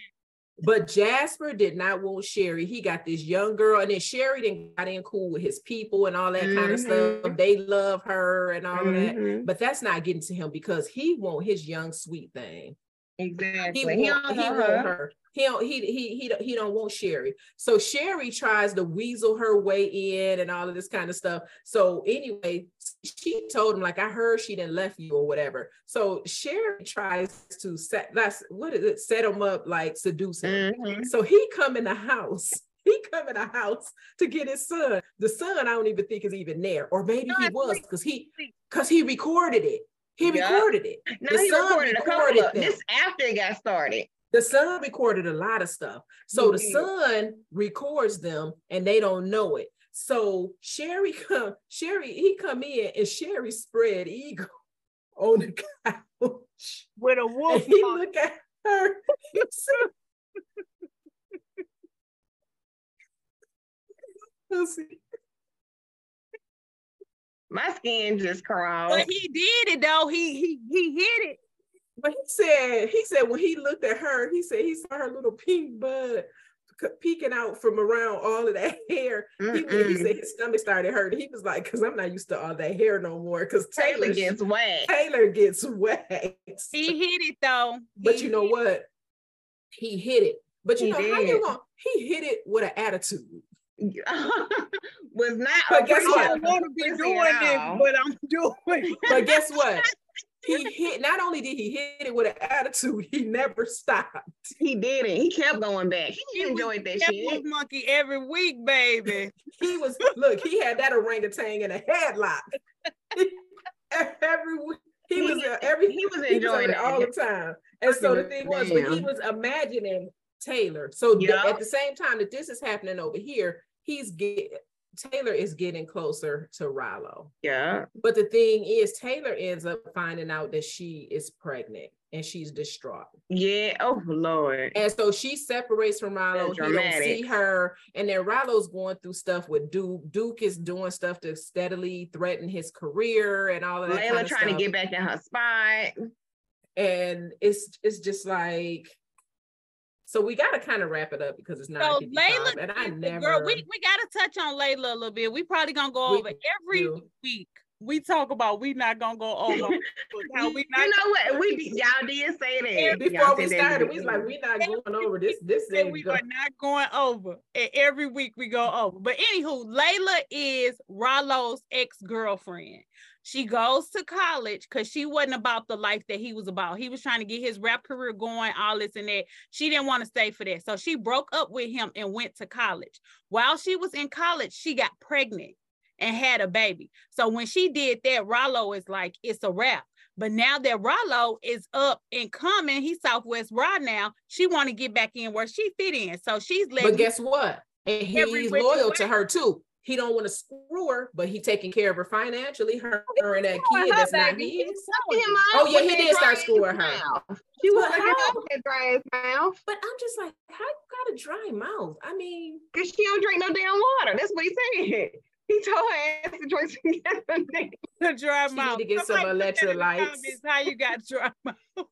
Speaker 1: but Jasper did not want Sherry. He got this young girl, and then Sherry then got in cool with his people and all that kind of stuff. They love her and all of that,
Speaker 3: Mhm.
Speaker 1: but that's not getting to him because he want his young sweet thing.
Speaker 3: Exactly.
Speaker 1: He
Speaker 3: He,
Speaker 1: want, he
Speaker 3: want her.
Speaker 1: He don't, he he he he don't want Sherry. So Sherry tries to weasel her way in and all of this kind of stuff. So anyway, she told him like I heard she didn't left you or whatever. So Sherry tries to set that's what is it set him up like seduce him.
Speaker 3: Mhm.
Speaker 1: So he come in the house. He come in the house to get his son. The son I don't even think is even there, or maybe
Speaker 2: No,
Speaker 1: he was because he because he recorded it. He
Speaker 3: Yeah.
Speaker 1: recorded it.
Speaker 3: No,
Speaker 1: The
Speaker 3: he
Speaker 1: son
Speaker 3: recorded a couple of this after it got started.
Speaker 1: The son recorded a lot of stuff. So the
Speaker 3: Mhm.
Speaker 1: son records them and they don't know it. So Sherry come, Sherry, he come in and Sherry spread eagle on the couch.
Speaker 2: With a
Speaker 1: And
Speaker 2: wolf.
Speaker 1: he
Speaker 2: on.
Speaker 1: look at her.
Speaker 3: My skin just crawled.
Speaker 2: But he did it though. He he he hit it.
Speaker 1: But he said, he said when he looked at her, he said he saw her little pink bud peeking out from around all of that hair. He, he said his stomach started hurting. He was like, because I'm not used to all that hair no more. Because
Speaker 3: Taylor
Speaker 1: Taylor
Speaker 3: gets wet.
Speaker 1: Taylor gets wet.
Speaker 2: He hit it though.
Speaker 1: but
Speaker 2: He
Speaker 1: you know
Speaker 2: hit
Speaker 1: what? He hit it. But you
Speaker 3: He
Speaker 1: know how you going he hit it with an attitude.
Speaker 3: was not.
Speaker 1: But guess
Speaker 2: I
Speaker 1: what?
Speaker 2: don't want to be doing
Speaker 3: at
Speaker 2: this, but I'm doing.
Speaker 1: But guess what? He hit. Not only did he hit it with an attitude, he never stopped.
Speaker 3: He didn't. He kept going back. He
Speaker 2: He
Speaker 3: enjoyed that
Speaker 2: That
Speaker 3: shit.
Speaker 2: monkey every week, baby.
Speaker 1: He was look. He had that orangutan in a headlock. every week. He was uh, every
Speaker 3: He was
Speaker 1: he was
Speaker 3: enjoying
Speaker 1: it all the time. And so the thing was, when he was imagining Taylor. So th- at the same time that this is happening over here, he's get Taylor is getting closer to Rollo.
Speaker 3: Yeah.
Speaker 1: But the thing is, Taylor ends up finding out that she is pregnant and she's distraught.
Speaker 3: Yeah. Oh Lord.
Speaker 1: And so she separates from Rollo.
Speaker 3: That's
Speaker 1: He don't see her. And then Rollo's going through stuff with Duke. Duke is doing stuff to steadily threaten his career and all of that.
Speaker 3: Layla
Speaker 1: kind of
Speaker 3: trying
Speaker 1: stuff.
Speaker 3: to get back in her spot.
Speaker 1: and it's it's just like so we got to kind of wrap it up because it's not.
Speaker 2: So Layla,
Speaker 1: and I never
Speaker 2: girl, we, we gotta touch on Layla a little bit. We probably gonna go
Speaker 1: We
Speaker 2: over every
Speaker 1: do.
Speaker 2: week. We talk about we not gonna go over how we
Speaker 3: you know what? We did- y'all did say that.
Speaker 1: before
Speaker 3: Y'all
Speaker 1: we started we was like we not going over this this
Speaker 2: that
Speaker 1: ain't
Speaker 2: we
Speaker 1: go-
Speaker 2: are not going over. And every week we go over. But anywho, Layla is Rollo's ex-girlfriend. She goes to college because she wasn't about the life that he was about. He was trying to get his rap career going, all this and that. She didn't want to stay for that. So she broke up with him and went to college. While she was in college, she got pregnant and had a baby. So when she did that, Rollo is like, it's a wrap. But now that Rollo is up and coming, he's Southwest Raw now. She want to get back in where she fit in. So she's letting
Speaker 1: but guess what and he's
Speaker 2: which
Speaker 1: loyal to her too he don't want to screw her but he taking care of her financially her, her and that kid
Speaker 2: her,
Speaker 1: that's not
Speaker 2: baby.
Speaker 1: his
Speaker 2: He's
Speaker 3: Him
Speaker 2: screwing
Speaker 3: out
Speaker 1: Oh, yeah, he did start screwing her.
Speaker 3: mouth. She was
Speaker 1: But
Speaker 3: looking
Speaker 1: how?
Speaker 3: out dry ass mouth.
Speaker 1: but i'm just like how you got a dry mouth i mean
Speaker 3: Cause she don't drink no damn water. That's what he said. He told her ass to drink some goddamn
Speaker 2: her dry
Speaker 1: She need to get some
Speaker 2: Somebody put that
Speaker 1: electrolytes.
Speaker 2: How you got dry mouth?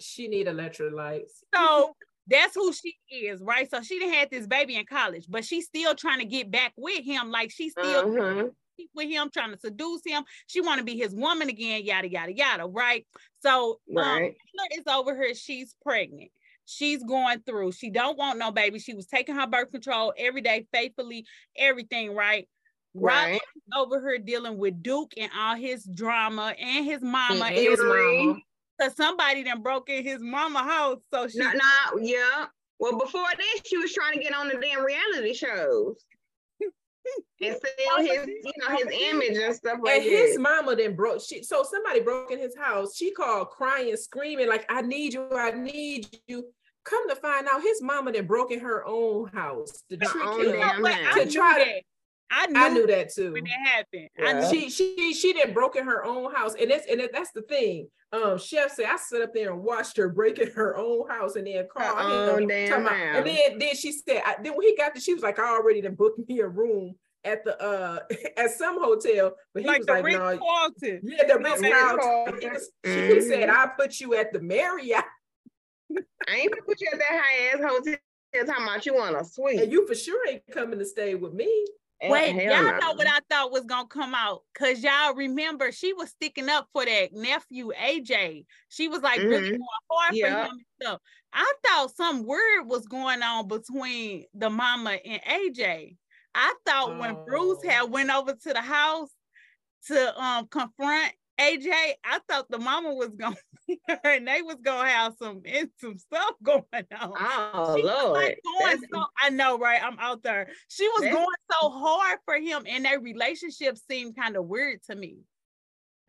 Speaker 1: she need electrolytes
Speaker 2: So that's who she is, right? So she done had this baby in college, but she's still trying to get back with him. Like she's still
Speaker 3: Uh-huh.
Speaker 2: with him, trying to seduce him. She want to be his woman again, yada yada yada. Right. So um,
Speaker 3: Right.
Speaker 2: Taylor is over here. She's pregnant. She's going through. She don't want no baby. She was taking her birth control every day, faithfully, everything. Right. Right.
Speaker 3: Right.
Speaker 2: over here dealing with Duke and all his drama and his mama
Speaker 1: And
Speaker 2: and
Speaker 1: his mama.
Speaker 2: Cause somebody done broke in his mama house. So she
Speaker 3: No, no, yeah. Well, before that, she was trying to get on the damn reality shows and sell his, you know, his image and stuff like
Speaker 1: And his mama then broke. She so somebody broke in his house. She called crying, screaming like, "I need you! I need you!" Come to find out, his mama then broke in her own house to trick him.
Speaker 3: Damn
Speaker 2: what?
Speaker 3: house.
Speaker 1: To try to-
Speaker 2: that. I knew,
Speaker 1: I knew that too.
Speaker 2: when that happened.
Speaker 3: Yeah.
Speaker 2: knew
Speaker 1: She she she didn't broke in her own house, and that's and that's the thing. Um, Chef said I sat up there and watched her break in her own house, and then call
Speaker 3: Her
Speaker 1: him.
Speaker 3: own damn
Speaker 1: talking about-
Speaker 3: house.
Speaker 1: and then then she said, I, then when he got there, she was like, I already done booked me a room at the uh at some hotel, but he
Speaker 2: like
Speaker 1: was
Speaker 2: the
Speaker 1: like,
Speaker 2: Ritz
Speaker 1: no,
Speaker 2: Carlton.
Speaker 1: yeah, the Ritz
Speaker 2: Ritz
Speaker 1: Carlton.
Speaker 3: Carlton.
Speaker 1: He, she- said. I put you at the Marriott,
Speaker 3: I ain't gonna put you at that high ass hotel talking about you want a suite.
Speaker 1: and you for sure ain't coming to stay with me.
Speaker 2: Wait, y'all
Speaker 3: no.
Speaker 2: know what I thought was gonna come out? Cause y'all remember she was sticking up for that nephew AJ. She was like really
Speaker 3: Mhm.
Speaker 2: going hard
Speaker 3: Yeah.
Speaker 2: for him and stuff. I thought some word was going on between the mama and AJ. I thought when Bruce
Speaker 1: Oh.
Speaker 2: had went over to the house to um confront AJ, I thought the mama was gonna and they was gonna have some some stuff going on.
Speaker 3: Oh
Speaker 2: She
Speaker 3: Lord.
Speaker 2: like, going
Speaker 3: That's-
Speaker 2: so I know, right? I'm out there. She was
Speaker 3: That's-
Speaker 2: going so hard for him, and their relationship seemed kind of weird to me.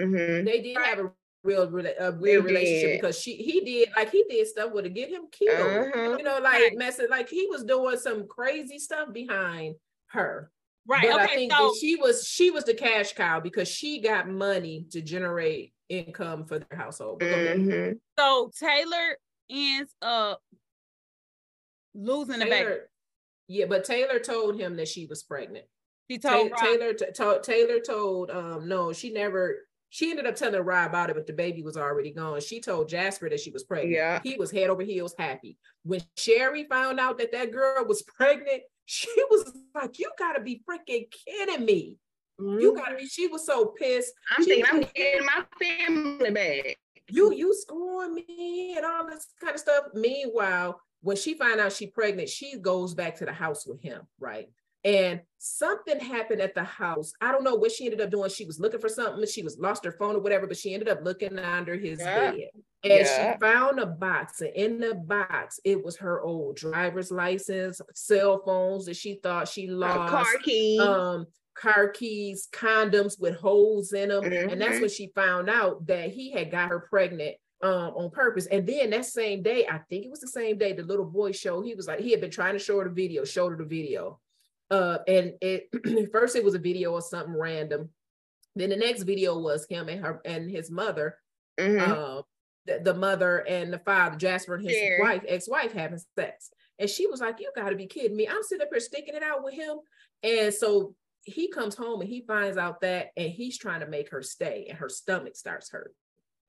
Speaker 3: Mhm.
Speaker 1: They did have a real rela- a
Speaker 3: They
Speaker 1: weird relationship
Speaker 3: did.
Speaker 1: because she he did like he did stuff with to get him killed.
Speaker 3: Uh-huh.
Speaker 1: You know, like
Speaker 2: Right.
Speaker 1: messing like he was doing some crazy stuff behind her.
Speaker 2: Right.
Speaker 1: But I
Speaker 2: okay.
Speaker 1: think
Speaker 2: So
Speaker 1: she was she was the cash cow because she got money to generate income for their household. But go ahead.
Speaker 3: Mhm.
Speaker 2: so Taylor ends up losing the baby.
Speaker 1: Yeah, but Taylor told him that she was pregnant.
Speaker 2: She told Rob,
Speaker 1: Taylor t- to- Taylor told um no, she never she ended up telling Rob about it, but the baby was already gone. She told Jasper that she was pregnant.
Speaker 3: Yeah.
Speaker 1: He was head over heels happy. When Sherry found out that that girl was pregnant, she was like, "You gotta be freaking kidding me! You gotta be." She was so pissed.
Speaker 3: I'm
Speaker 1: She
Speaker 3: thinking I'm getting my family back.
Speaker 1: You you screwing me and all this kind of stuff. Meanwhile, when she find out she pregnant, she goes back to the house with him, right? And something happened at the house. I don't know what she ended up doing. She was looking for something. She was lost her phone or whatever, but she ended up looking under his
Speaker 3: Yeah.
Speaker 1: bed. And
Speaker 3: Yeah.
Speaker 1: she found a box. And in the box, it was her old driver's license, cell phones that she thought she lost
Speaker 3: car keys.
Speaker 1: um car keys, condoms with holes in them. And that's
Speaker 3: Mhm.
Speaker 1: when she found out that he had got her pregnant um on purpose. And then that same day, I think it was the same day, the little boy showed, he was like, he had been trying to show her the video, showed her the video. Uh and it first it was a video of something random. Then the next video was him and her and his mother,
Speaker 3: Mhm.
Speaker 1: um, the, the mother and the father, Jasper and his wife, ex-wife having sex. And she was like, You gotta be kidding me. I'm sitting up here sticking it out with him. And so he comes home and he finds out that and he's trying to make her stay, and her stomach starts hurt.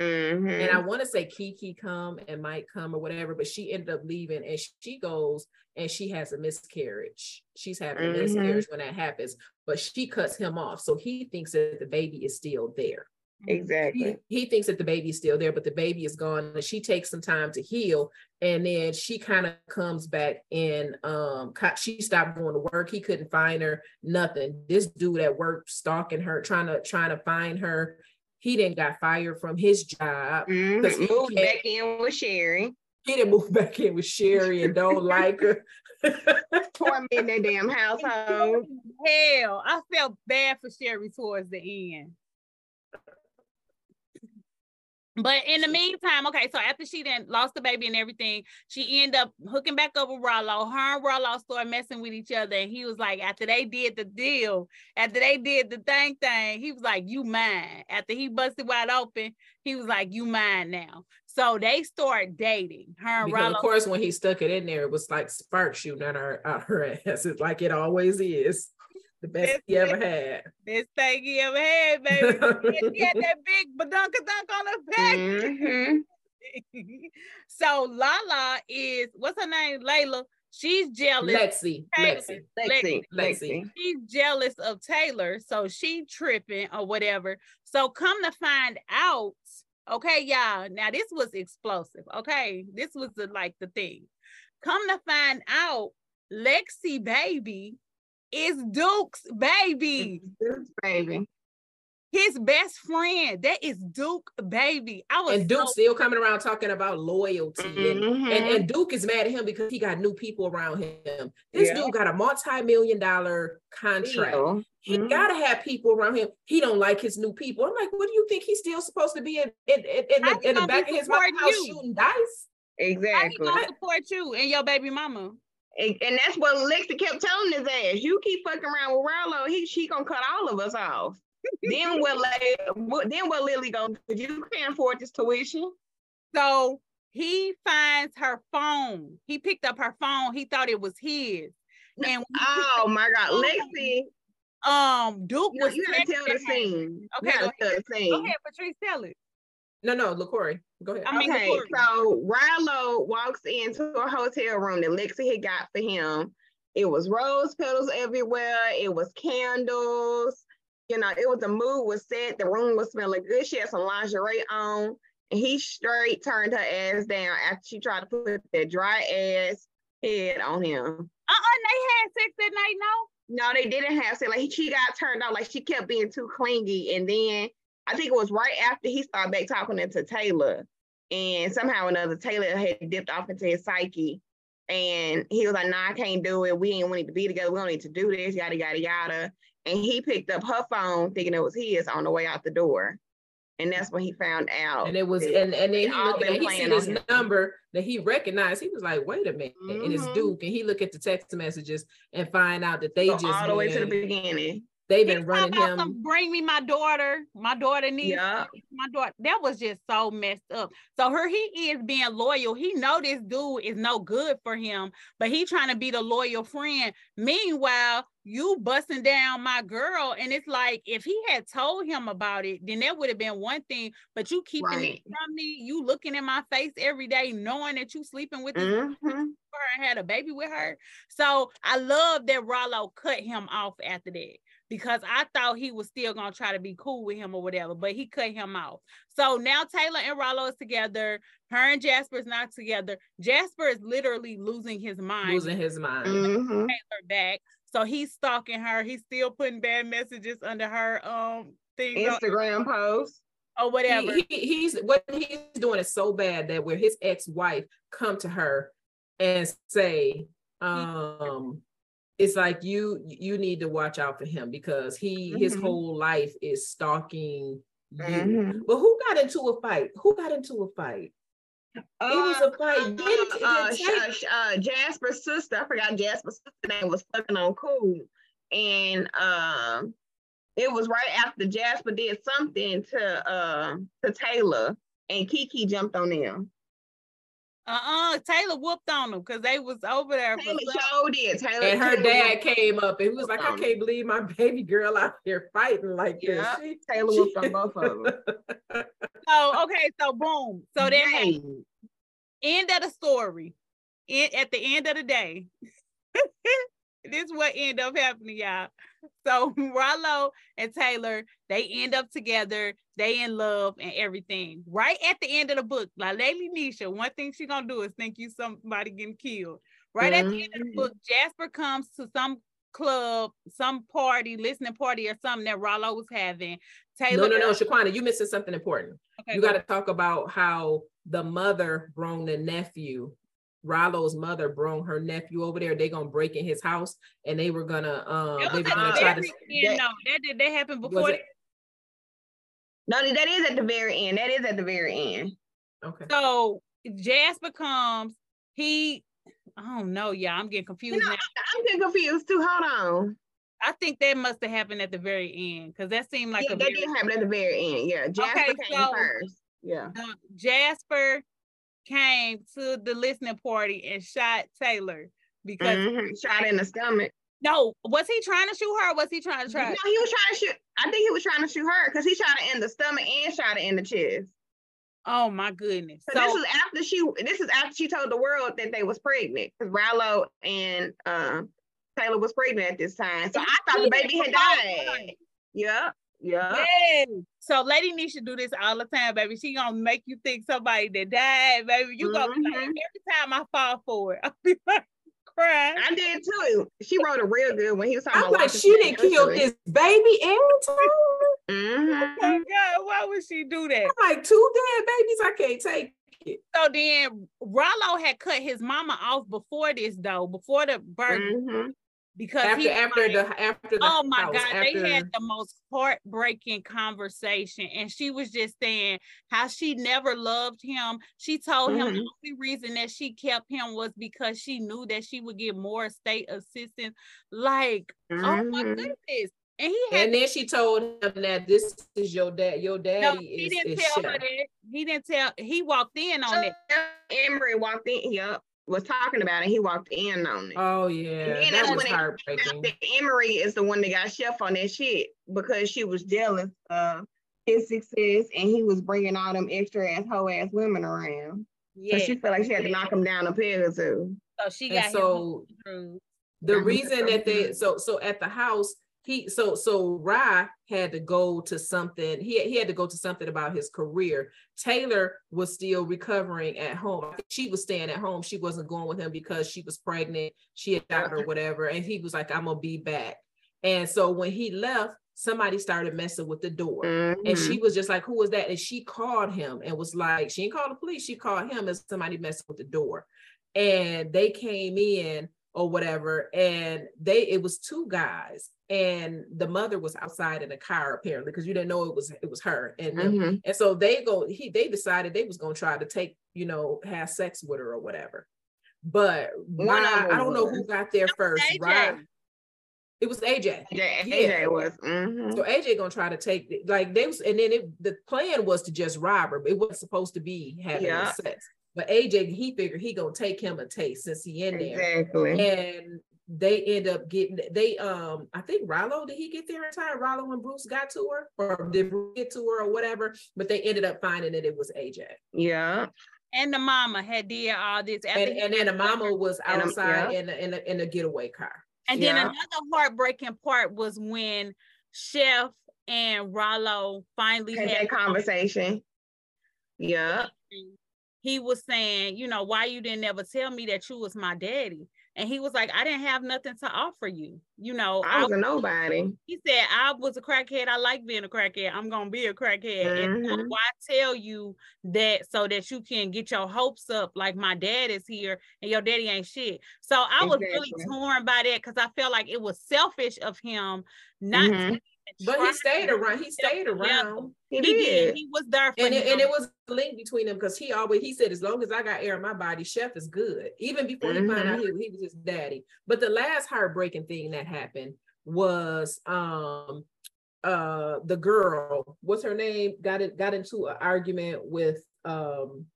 Speaker 3: Mhm.
Speaker 1: And I want to say Kiki come and might come or whatever, but she ended up leaving and she goes and she has a miscarriage. She's having a
Speaker 3: Mhm.
Speaker 1: miscarriage when that happens, but she cuts him off. So he thinks that the baby is still there he,
Speaker 3: exactly.
Speaker 1: he thinks that the baby's still there, but the baby is gone. And she takes some time to heal. And then she kind of comes back and um co- she stopped going to work. He couldn't find her, nothing. This dude at work stalking her, trying to trying to find her. He didn't got fired from his job.
Speaker 3: Mhm.
Speaker 1: 'Cause he
Speaker 3: Moved
Speaker 1: can't-
Speaker 3: back in with Sherry.
Speaker 1: He didn't move back in with Sherry and don't like her.
Speaker 3: Tore me that damn household.
Speaker 2: Hell, I felt bad for Sherry towards the end. But in the meantime, okay, so after she then lost the baby and everything, she ended up hooking back up with Rollo. Her and Rollo started messing with each other. And he was like, after they did the deal, after they did the thing thing, he was like, You mine. After he busted wide open, he was like, You mine now. So they start dating. Her and
Speaker 1: because
Speaker 2: Rollo.
Speaker 1: of course, when he stuck it in there, it was like sparks shooting at her out her ass. It's like it always is. The best he ever had.
Speaker 2: Best thing he ever had, baby. He had that big badunka dunk on the back.
Speaker 3: Mhm.
Speaker 2: so Lala is what's her name? Layla she's jealous.
Speaker 1: Lexi,
Speaker 2: Taylor-
Speaker 1: Lexi.
Speaker 3: Lexi,
Speaker 1: Lexi.
Speaker 3: Lexi.
Speaker 2: She's jealous of Taylor, so she tripping or whatever. So come to find out, okay, y'all. Now this was explosive. Okay, this was the like the thing. Come to find out, Lexi baby is Duke's baby.
Speaker 3: Duke's baby.
Speaker 2: His best friend. That is Duke baby. I was
Speaker 1: And Duke
Speaker 2: so-
Speaker 1: still coming around talking about loyalty. And,
Speaker 3: Mhm.
Speaker 1: and, and Duke is mad at him because he got new people around him. This
Speaker 3: Yeah.
Speaker 1: dude got a multi-million dollar contract.
Speaker 3: Deal.
Speaker 1: He
Speaker 3: Mhm.
Speaker 1: gotta have people around him. He don't like his new people. I'm like, what do you think he's still supposed to be in in, in, in the, in the back of his mama house shooting dice?
Speaker 2: How he
Speaker 3: Exactly.
Speaker 2: gonna support you and your baby mama?
Speaker 3: And, and that's what Lexi kept telling his ass. You keep fucking around with Rollo, he she gonna cut all of us off. then what? What- then what? Lily gonna? do? You can't afford this tuition.
Speaker 2: So he finds her phone. He picked up her phone. He thought it was his. And
Speaker 3: Oh my God,
Speaker 2: phone,
Speaker 3: Lexi,
Speaker 2: um, Duke
Speaker 3: you,
Speaker 2: was
Speaker 3: you gotta tell the scene.
Speaker 2: Okay,
Speaker 3: you
Speaker 2: go
Speaker 3: gotta tell the scene.
Speaker 2: Go ahead, Patrice, tell it.
Speaker 1: No, no, LaCory, go ahead.
Speaker 2: I mean,
Speaker 3: okay,
Speaker 2: Latoya.
Speaker 3: so Rollo walks into a hotel room that Lexi had got for him. It was rose petals everywhere. It was candles. You know, it was the mood was set. The room was smelling good. She had some lingerie on, and he straight turned her ass down after she tried to put that dry ass head on him.
Speaker 2: Uh-uh, they had sex that night, no?
Speaker 3: No, they didn't have sex. Like she got turned off. Like she kept being too clingy, and then I think it was right after he started back talking into Taylor, and somehow or another Taylor had dipped off into his psyche, and he was like, "Nah, I can't do it. We ain't wanting to be together. We don't need to do this. Yada yada yada." And he picked up her phone, thinking it was his, on the way out the door, and that's when he found out.
Speaker 1: And it was, and, and then he looked at, he seen his
Speaker 3: him.
Speaker 1: number that he recognized. He was like, wait a minute. And it's
Speaker 3: Mhm.
Speaker 1: Duke. And he look at the text messages and find out that they
Speaker 3: go
Speaker 1: just
Speaker 3: all the way to the beginning.
Speaker 1: They've been running him.
Speaker 2: some, bring me my daughter. My daughter needs
Speaker 3: Yeah.
Speaker 2: my daughter. That was just so messed up. So her, he is being loyal. He know this dude is no good for him, but he trying to be the loyal friend. Meanwhile, you busting down my girl, and it's like if he had told him about it, then that would have been one thing. But you keeping
Speaker 3: Right.
Speaker 2: it from me, you looking in my face every day, knowing that you sleeping with this
Speaker 3: Mhm.
Speaker 2: her and had a baby with her. So I love that Rollo cut him off after that because I thought he was still gonna try to be cool with him or whatever, but he cut him off. So now Taylor and Rollo is together. Her and Jasper's not together. Jasper is literally losing his mind.
Speaker 1: losing his mind.
Speaker 3: Mhm.
Speaker 2: Taylor back. So he's stalking her. He's still putting bad messages under her um thing
Speaker 3: Instagram post.
Speaker 2: or whatever.
Speaker 1: He, he- he's what he's doing is so bad that where his ex-wife come to her and say, um, it's like you you need to watch out for him because he his
Speaker 3: Mhm.
Speaker 1: whole life is stalking you.
Speaker 3: Mhm.
Speaker 1: But who got into a fight? Who got into a fight? it was a fight. Did it, did
Speaker 3: uh,
Speaker 1: it
Speaker 3: uh, uh, Jasper's sister, I forgot Jasper's sister name was fucking on cool. And um it was right after Jasper did something to uh to Taylor and Kiki jumped on them.
Speaker 2: Uh-uh. Taylor whooped on them because they was over there.
Speaker 3: Taylor
Speaker 2: some-
Speaker 3: showed it. Taylor
Speaker 1: and her
Speaker 3: Taylor
Speaker 1: dad came up and he was like, I can't believe my baby girl out here fighting like
Speaker 3: Yeah,
Speaker 1: this. She-
Speaker 3: Taylor whooped on both of them.
Speaker 2: So okay, so boom. So that
Speaker 3: Hey,
Speaker 2: end of the story. In, at the end of the day, this is what end up happening, y'all. So Rollo and Taylor, they end up together. They in love and everything. Right at the end of the book, like Ladii Nesha, one thing she gonna do is think you somebody getting killed. Right at the end of the book, mm-hmm. Jasper comes to some club, some party, listening party or something that Rollo was having. Taylor,
Speaker 1: no, no, no, Shaquana, you missing something important.
Speaker 2: Okay,
Speaker 1: you
Speaker 2: go
Speaker 1: got to talk about how the mother brung the nephew. Rollo's mother brought her nephew over there. They gonna break in his house, and they were gonna um
Speaker 2: That
Speaker 1: they were gonna try to.
Speaker 2: end,
Speaker 3: that-
Speaker 2: no, that did that
Speaker 1: happen
Speaker 2: before.
Speaker 1: it-
Speaker 3: no, that is at the very end. That is at the very end.
Speaker 1: Okay.
Speaker 2: So Jasper comes, he, I don't know, y'all. I'm getting confused
Speaker 3: You know,
Speaker 2: now.
Speaker 3: I'm getting confused too. Hold on.
Speaker 2: I think that must have happened at the very end because that seemed like
Speaker 3: yeah,
Speaker 2: a
Speaker 3: that
Speaker 2: very,
Speaker 3: did happen at the very end. Yeah, Jasper
Speaker 2: Okay,
Speaker 3: came
Speaker 2: so-
Speaker 3: first. Yeah.
Speaker 2: uh, Jasper came to the listening party and shot Taylor because
Speaker 3: Mhm. Shot in the stomach.
Speaker 2: no, was he trying to shoot her? Or was he trying to try?
Speaker 3: No, he was trying to shoot. I think he was trying to shoot her because he shot her in the stomach and shot her in the chest.
Speaker 2: Oh my goodness.
Speaker 3: So, this is after she this is after she told the world that they was pregnant because Rollo and uh, Taylor was pregnant at this time. So I thought the baby had died. Yeah. Yeah.
Speaker 2: Yes. So Ladii Nesha do this all the time, baby. She gonna make you think somebody that died, baby. You gonna be like, every time I fall for it, I'll be like crying.
Speaker 3: I did too. She wrote it real good when he was talking
Speaker 1: I'm
Speaker 3: about
Speaker 1: like, she didn't kill this baby and Taylor.
Speaker 2: Oh my God, why would she do that?
Speaker 1: I'm like, two dead babies. I can't take it.
Speaker 2: So then Rollo had cut his mama off before this though, before the birth,
Speaker 3: Mm-hmm.
Speaker 2: Because
Speaker 1: After
Speaker 2: he
Speaker 1: after
Speaker 2: like,
Speaker 1: the after the
Speaker 2: Oh my
Speaker 1: house,
Speaker 2: God, they had the most heartbreaking conversation. And she was just saying how she never loved him. She told him
Speaker 3: Mhm.
Speaker 2: the only reason that she kept him was because she knew that she would get more state assistance. Like, oh my
Speaker 3: Mhm.
Speaker 2: goodness. And he had
Speaker 1: And then she told him that this is your dad. Your
Speaker 2: no,
Speaker 1: daddy
Speaker 2: he
Speaker 1: is,
Speaker 2: didn't
Speaker 1: is
Speaker 2: tell her that. He didn't tell he walked in on it.
Speaker 3: Emery walked in, yep, was talking about it. He walked in on it.
Speaker 1: Oh yeah,
Speaker 3: And then
Speaker 1: that was
Speaker 3: when it-
Speaker 1: heartbreaking.
Speaker 3: that Emery is the one that got chef on that shit because she was jealous of his success and he was bringing all them extra ass hoe ass women around.
Speaker 2: Yeah.
Speaker 3: So she felt like she had to knock him down a peg or two.
Speaker 2: So she got him
Speaker 1: so
Speaker 2: through.
Speaker 1: the reason that they so so at the house he so so Rye had to go to something he he had to go to something about his career. Taylor was still recovering at home. She was staying at home. She wasn't going with him because she was pregnant. She had died or whatever, and he was like, "I'm gonna be back." And so when he left, somebody started messing with the door. And
Speaker 3: Mhm.
Speaker 1: she was just like, Who was that? And she called him and was like, She didn't call the police, she called him as somebody messing with the door. And they came in or whatever, and they it was two guys, and the mother was outside in a car apparently, because you didn't know it was it was her. And.
Speaker 3: Mhm.
Speaker 1: and so they go, he they decided they was gonna try to take, you know, have sex with her or whatever. But
Speaker 3: One
Speaker 1: Rye- I don't know who got there first.
Speaker 2: AJ.
Speaker 1: Rye- it was AJ.
Speaker 3: AJ,
Speaker 1: Yeah.
Speaker 3: AJ was. mhm.
Speaker 1: So AJ gonna try to take like they was, and then it, the plan was to just rob her, but it wasn't supposed to be having
Speaker 3: Yeah.
Speaker 1: sex. But AJ he figured he gonna take him a taste since he in there,
Speaker 3: Exactly.
Speaker 1: and they end up getting they um I think Rollo did he get there in time? Rollo and Bruce got to her, or did Bruce get to her or whatever? But they ended up finding that it was AJ,
Speaker 3: Yeah.
Speaker 2: And the mama had did all this.
Speaker 1: and
Speaker 2: he
Speaker 1: and then the mama was
Speaker 3: And, um,
Speaker 1: outside
Speaker 3: yeah.
Speaker 1: in a, in a in a getaway car.
Speaker 2: And then
Speaker 3: Yeah.
Speaker 2: another heartbreaking part was when Chef and Rollo finally
Speaker 3: Had
Speaker 2: had
Speaker 3: that conversation. Yeah.
Speaker 2: He was saying, you know, why you didn't ever tell me that you was my daddy. And he was like, I didn't have nothing to offer you. You know,
Speaker 3: I
Speaker 2: I,
Speaker 3: was a nobody.
Speaker 2: he said, I was a crackhead. I like being a crackhead. I'm gonna be a crackhead. And so
Speaker 3: Mhm.
Speaker 2: why tell you that so that you can get your hopes up like my dad is here and your daddy ain't shit. So I was really torn by that because I felt like it was selfish of him not to
Speaker 3: Mhm.
Speaker 2: even
Speaker 1: But he stayed around. He stayed
Speaker 2: together.
Speaker 1: around.
Speaker 3: He,
Speaker 2: He
Speaker 3: did.
Speaker 2: did. He was there for
Speaker 1: and it, and it was a link between them because he always he said as long as I got air in my body, Chef is good. Even before he found out he, he was his daddy. But the last heartbreaking thing that happened was um uh the girl, what's her name? Got it got into an argument with um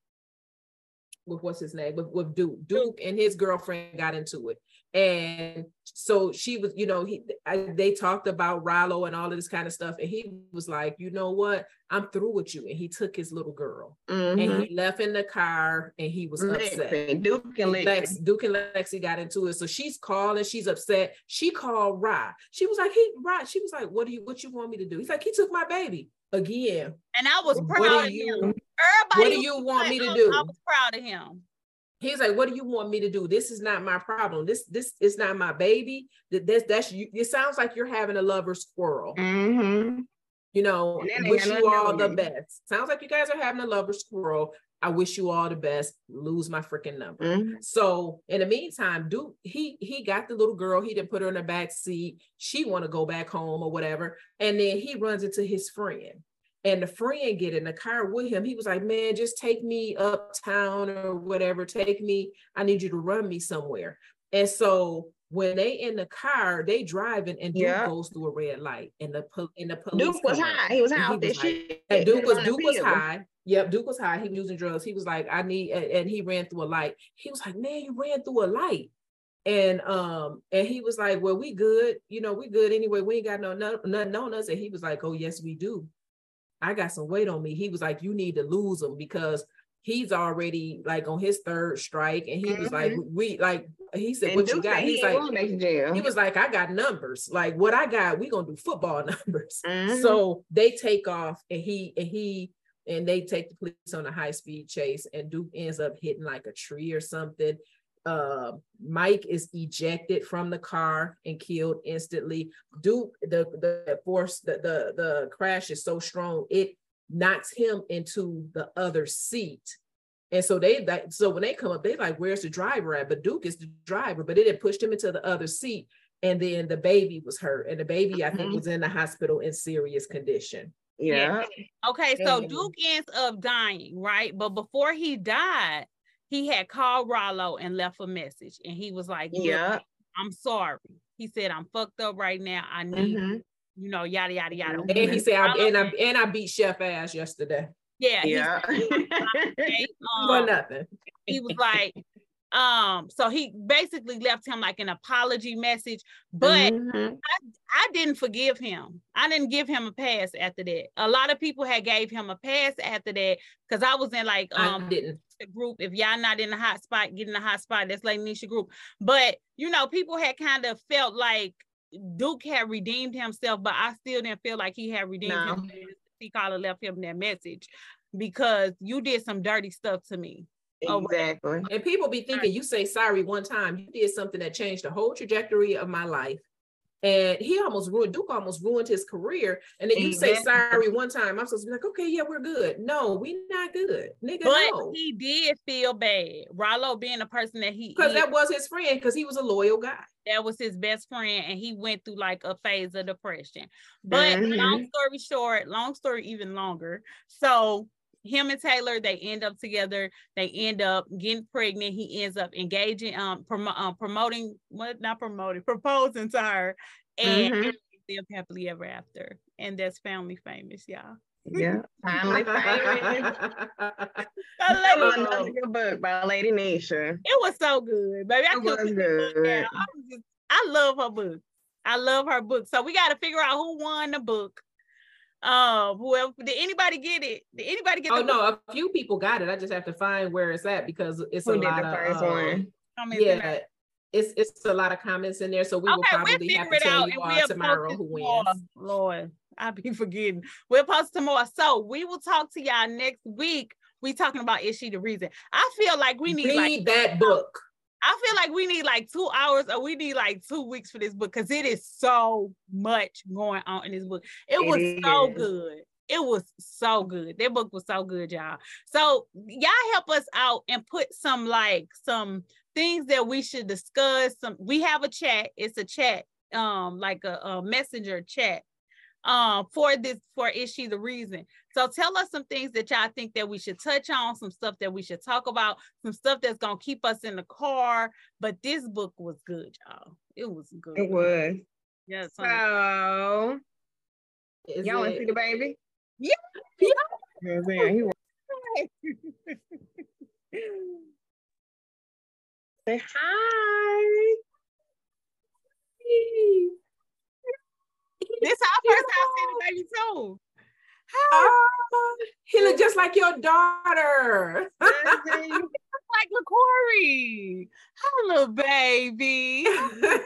Speaker 1: with what's his name with, with Duke. Duke and his girlfriend got into it. And so she was, you know, he I, they talked about Rollo and all of this kind of stuff. And he was like, you know what? I'm through with you. And he took his little girl
Speaker 3: Mhm.
Speaker 1: and he left in the car and he was upset.
Speaker 3: Duke and Lexi.
Speaker 1: Lex, Duke and Lexi got into it. So she's calling, she's upset. She called Rye. She was like, he Rye, she was like, What do you what you want me to do? He's like, he took my baby again.
Speaker 2: and I was proud of
Speaker 1: you
Speaker 2: him.
Speaker 1: what do you want me to do?
Speaker 2: I was proud of him.
Speaker 1: He's like, what do you want me to do? This is not my problem. This this is not my baby. That that's that's you. It sounds like you're having a lover's quarrel.
Speaker 3: Mm-hmm.
Speaker 1: You know,
Speaker 3: And that ain't
Speaker 1: wish you
Speaker 3: nothing to do
Speaker 1: all the best. Sounds like you guys are having a lover's quarrel. I wish you all the best. Lose my freaking number.
Speaker 3: Mm-hmm.
Speaker 1: So in the meantime, do he he got the little girl, he didn't put her in the back seat. She want to go back home or whatever. And then he runs into his friend. And the friend get in the car with him. He was like, Man, just take me uptown or whatever. Take me, I need you to run me somewhere. And so when they in the car, they driving and Duke
Speaker 3: Yeah.
Speaker 1: goes through a red light and the and the police.
Speaker 3: Duke was high. He was high off that shit.
Speaker 1: And Duke was Duke was high. Yep, Duke was high. He was using drugs. He was like, I need, and, he ran through a light. He was like, man, you ran through a light. And um, and he was like, Well, we good, you know, we good anyway. We ain't got no- nothing on us. And he was like, Oh, yes, we do. I got some weight on me. He was like, you need to lose him because he's already like on his third strike. And he mm-hmm. was like, mm-hmm. we like, he said, and what Duke you got? He's he like, he was like, I got numbers. Like what I got, we gonna do football numbers. Mm-hmm. So they take off and he, and he, and they take the police on a high speed chase and Duke ends up hitting like a tree or something uh, Mike is ejected from the car and killed instantly. Duke, the the force, the the the crash is so strong it knocks him into the other seat. And so they that so when they come up, they like, where's the driver at? But Duke is the driver, but it had pushed him into the other seat. And then the baby was hurt, and the baby I think mm-hmm. was in the hospital in serious condition.
Speaker 3: Yeah.
Speaker 2: Okay, so Duke ends up dying, right? But before he died, he had called Rollo and left a message, and he was like, "Yeah, I'm sorry." He said, "I'm fucked up right now. I need, mm-hmm. you know, yada yada yada."
Speaker 1: And he said, I, "And I and I beat Chef ass yesterday."
Speaker 2: Yeah,
Speaker 3: yeah,
Speaker 1: um, for nothing.
Speaker 2: He was like, um, so he basically left him like an apology message, but mm-hmm. I, I didn't forgive him. I didn't give him a pass after that. A lot of people had gave him a pass after that because I was in like um
Speaker 1: I didn't
Speaker 2: group. If y'all not in the hot spot, get in the hot spot. That's like Nesha group. But you know, people had kind of felt like Duke had redeemed himself, but I still didn't feel like he had redeemed no. himself. He called left him that message because you did some dirty stuff to me.
Speaker 3: Exactly.
Speaker 1: And people be thinking you say sorry one time, you did something that changed the whole trajectory of my life. And he almost ruined Duke almost ruined his career. And then you exactly. say sorry one time. I'm supposed to be like, okay, yeah, we're good. No, we not good. Nigga,
Speaker 2: but
Speaker 1: no.
Speaker 2: he did feel bad. Rollo being a person that he
Speaker 1: because that was his friend, because he was a loyal guy.
Speaker 2: That was his best friend, and he went through like a phase of depression. But mm-hmm. long story short, long story even longer. So him and Taylor, they end up together. They end up getting pregnant. He ends up engaging, um, prom- um promoting what not promoting, proposing to her, and mm-hmm. live happily ever after. And that's Finally Famous, y'all.
Speaker 3: Yeah, Finally Famous. I love your book by Ladii Nesha.
Speaker 2: It was so good, baby. I it was good. I, was just, I love her book. I love her book. So we got to figure out who won the book um, whoever did anybody get it? Did anybody get?
Speaker 1: Oh no, a few people got it. I just have to find where it's at because it's Who a lot of. Um, yeah, it's it's a lot of comments in there, so we okay, will probably we'll have to tell you all tomorrow who wins.
Speaker 2: Lord, I be forgetting. We'll post tomorrow, so we will talk to y'all next week. We talking about is she the reason? I feel like we need
Speaker 1: read like, that book.
Speaker 2: I feel like we need like two hours or we need like two weeks for this book because it is so much going on in this book. It, it was is. so good. It was so good. That book was so good, y'all. So y'all help us out and put some like some things that we should discuss. Some we have a chat. It's a chat, um, like a, a messenger chat um for this for is she the reason? So tell us some things that y'all think that we should touch on some stuff that we should talk about some stuff that's gonna keep us in the car. But this book was good y'all. It was good.
Speaker 3: It was.
Speaker 2: Yeah
Speaker 3: so is y'all want to see the baby.
Speaker 2: Yeah yeah, yeah. He was.
Speaker 3: say hi
Speaker 2: this our first time seeing the baby too.
Speaker 1: Oh, he looked just like your daughter.
Speaker 2: Looks like LaCorey. Hello, baby.